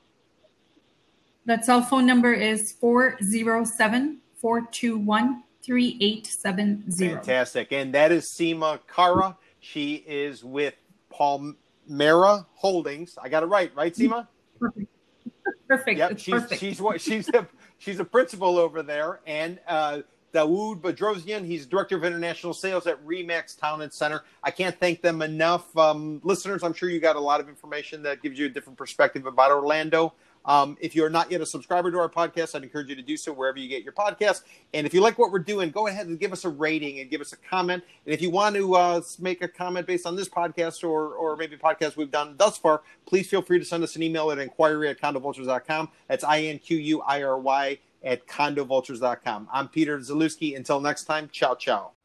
That cell phone number is 407 421 3870. Fantastic. And that is Seema Kara. She is with Palmera Holdings. I got it right, right, Seema? Perfect. Perfect. Yep, it's she's, perfect. she's what she's a she's a principal over there, and uh, Dawood Bedrosian. He's director of international sales at Remax Town and Center. I can't thank them enough. Um, listeners, I'm sure you got a lot of information that gives you a different perspective about Orlando. Um, if you're not yet a subscriber to our podcast, I'd encourage you to do so wherever you get your podcast. And if you like what we're doing, go ahead and give us a rating and give us a comment. And if you want to uh, make a comment based on this podcast or, or maybe podcast we've done thus far, please feel free to send us an email at inquiry at condovultures.com. That's I N Q U I R Y at condovultures.com. I'm Peter Zalewski. Until next time, ciao, ciao.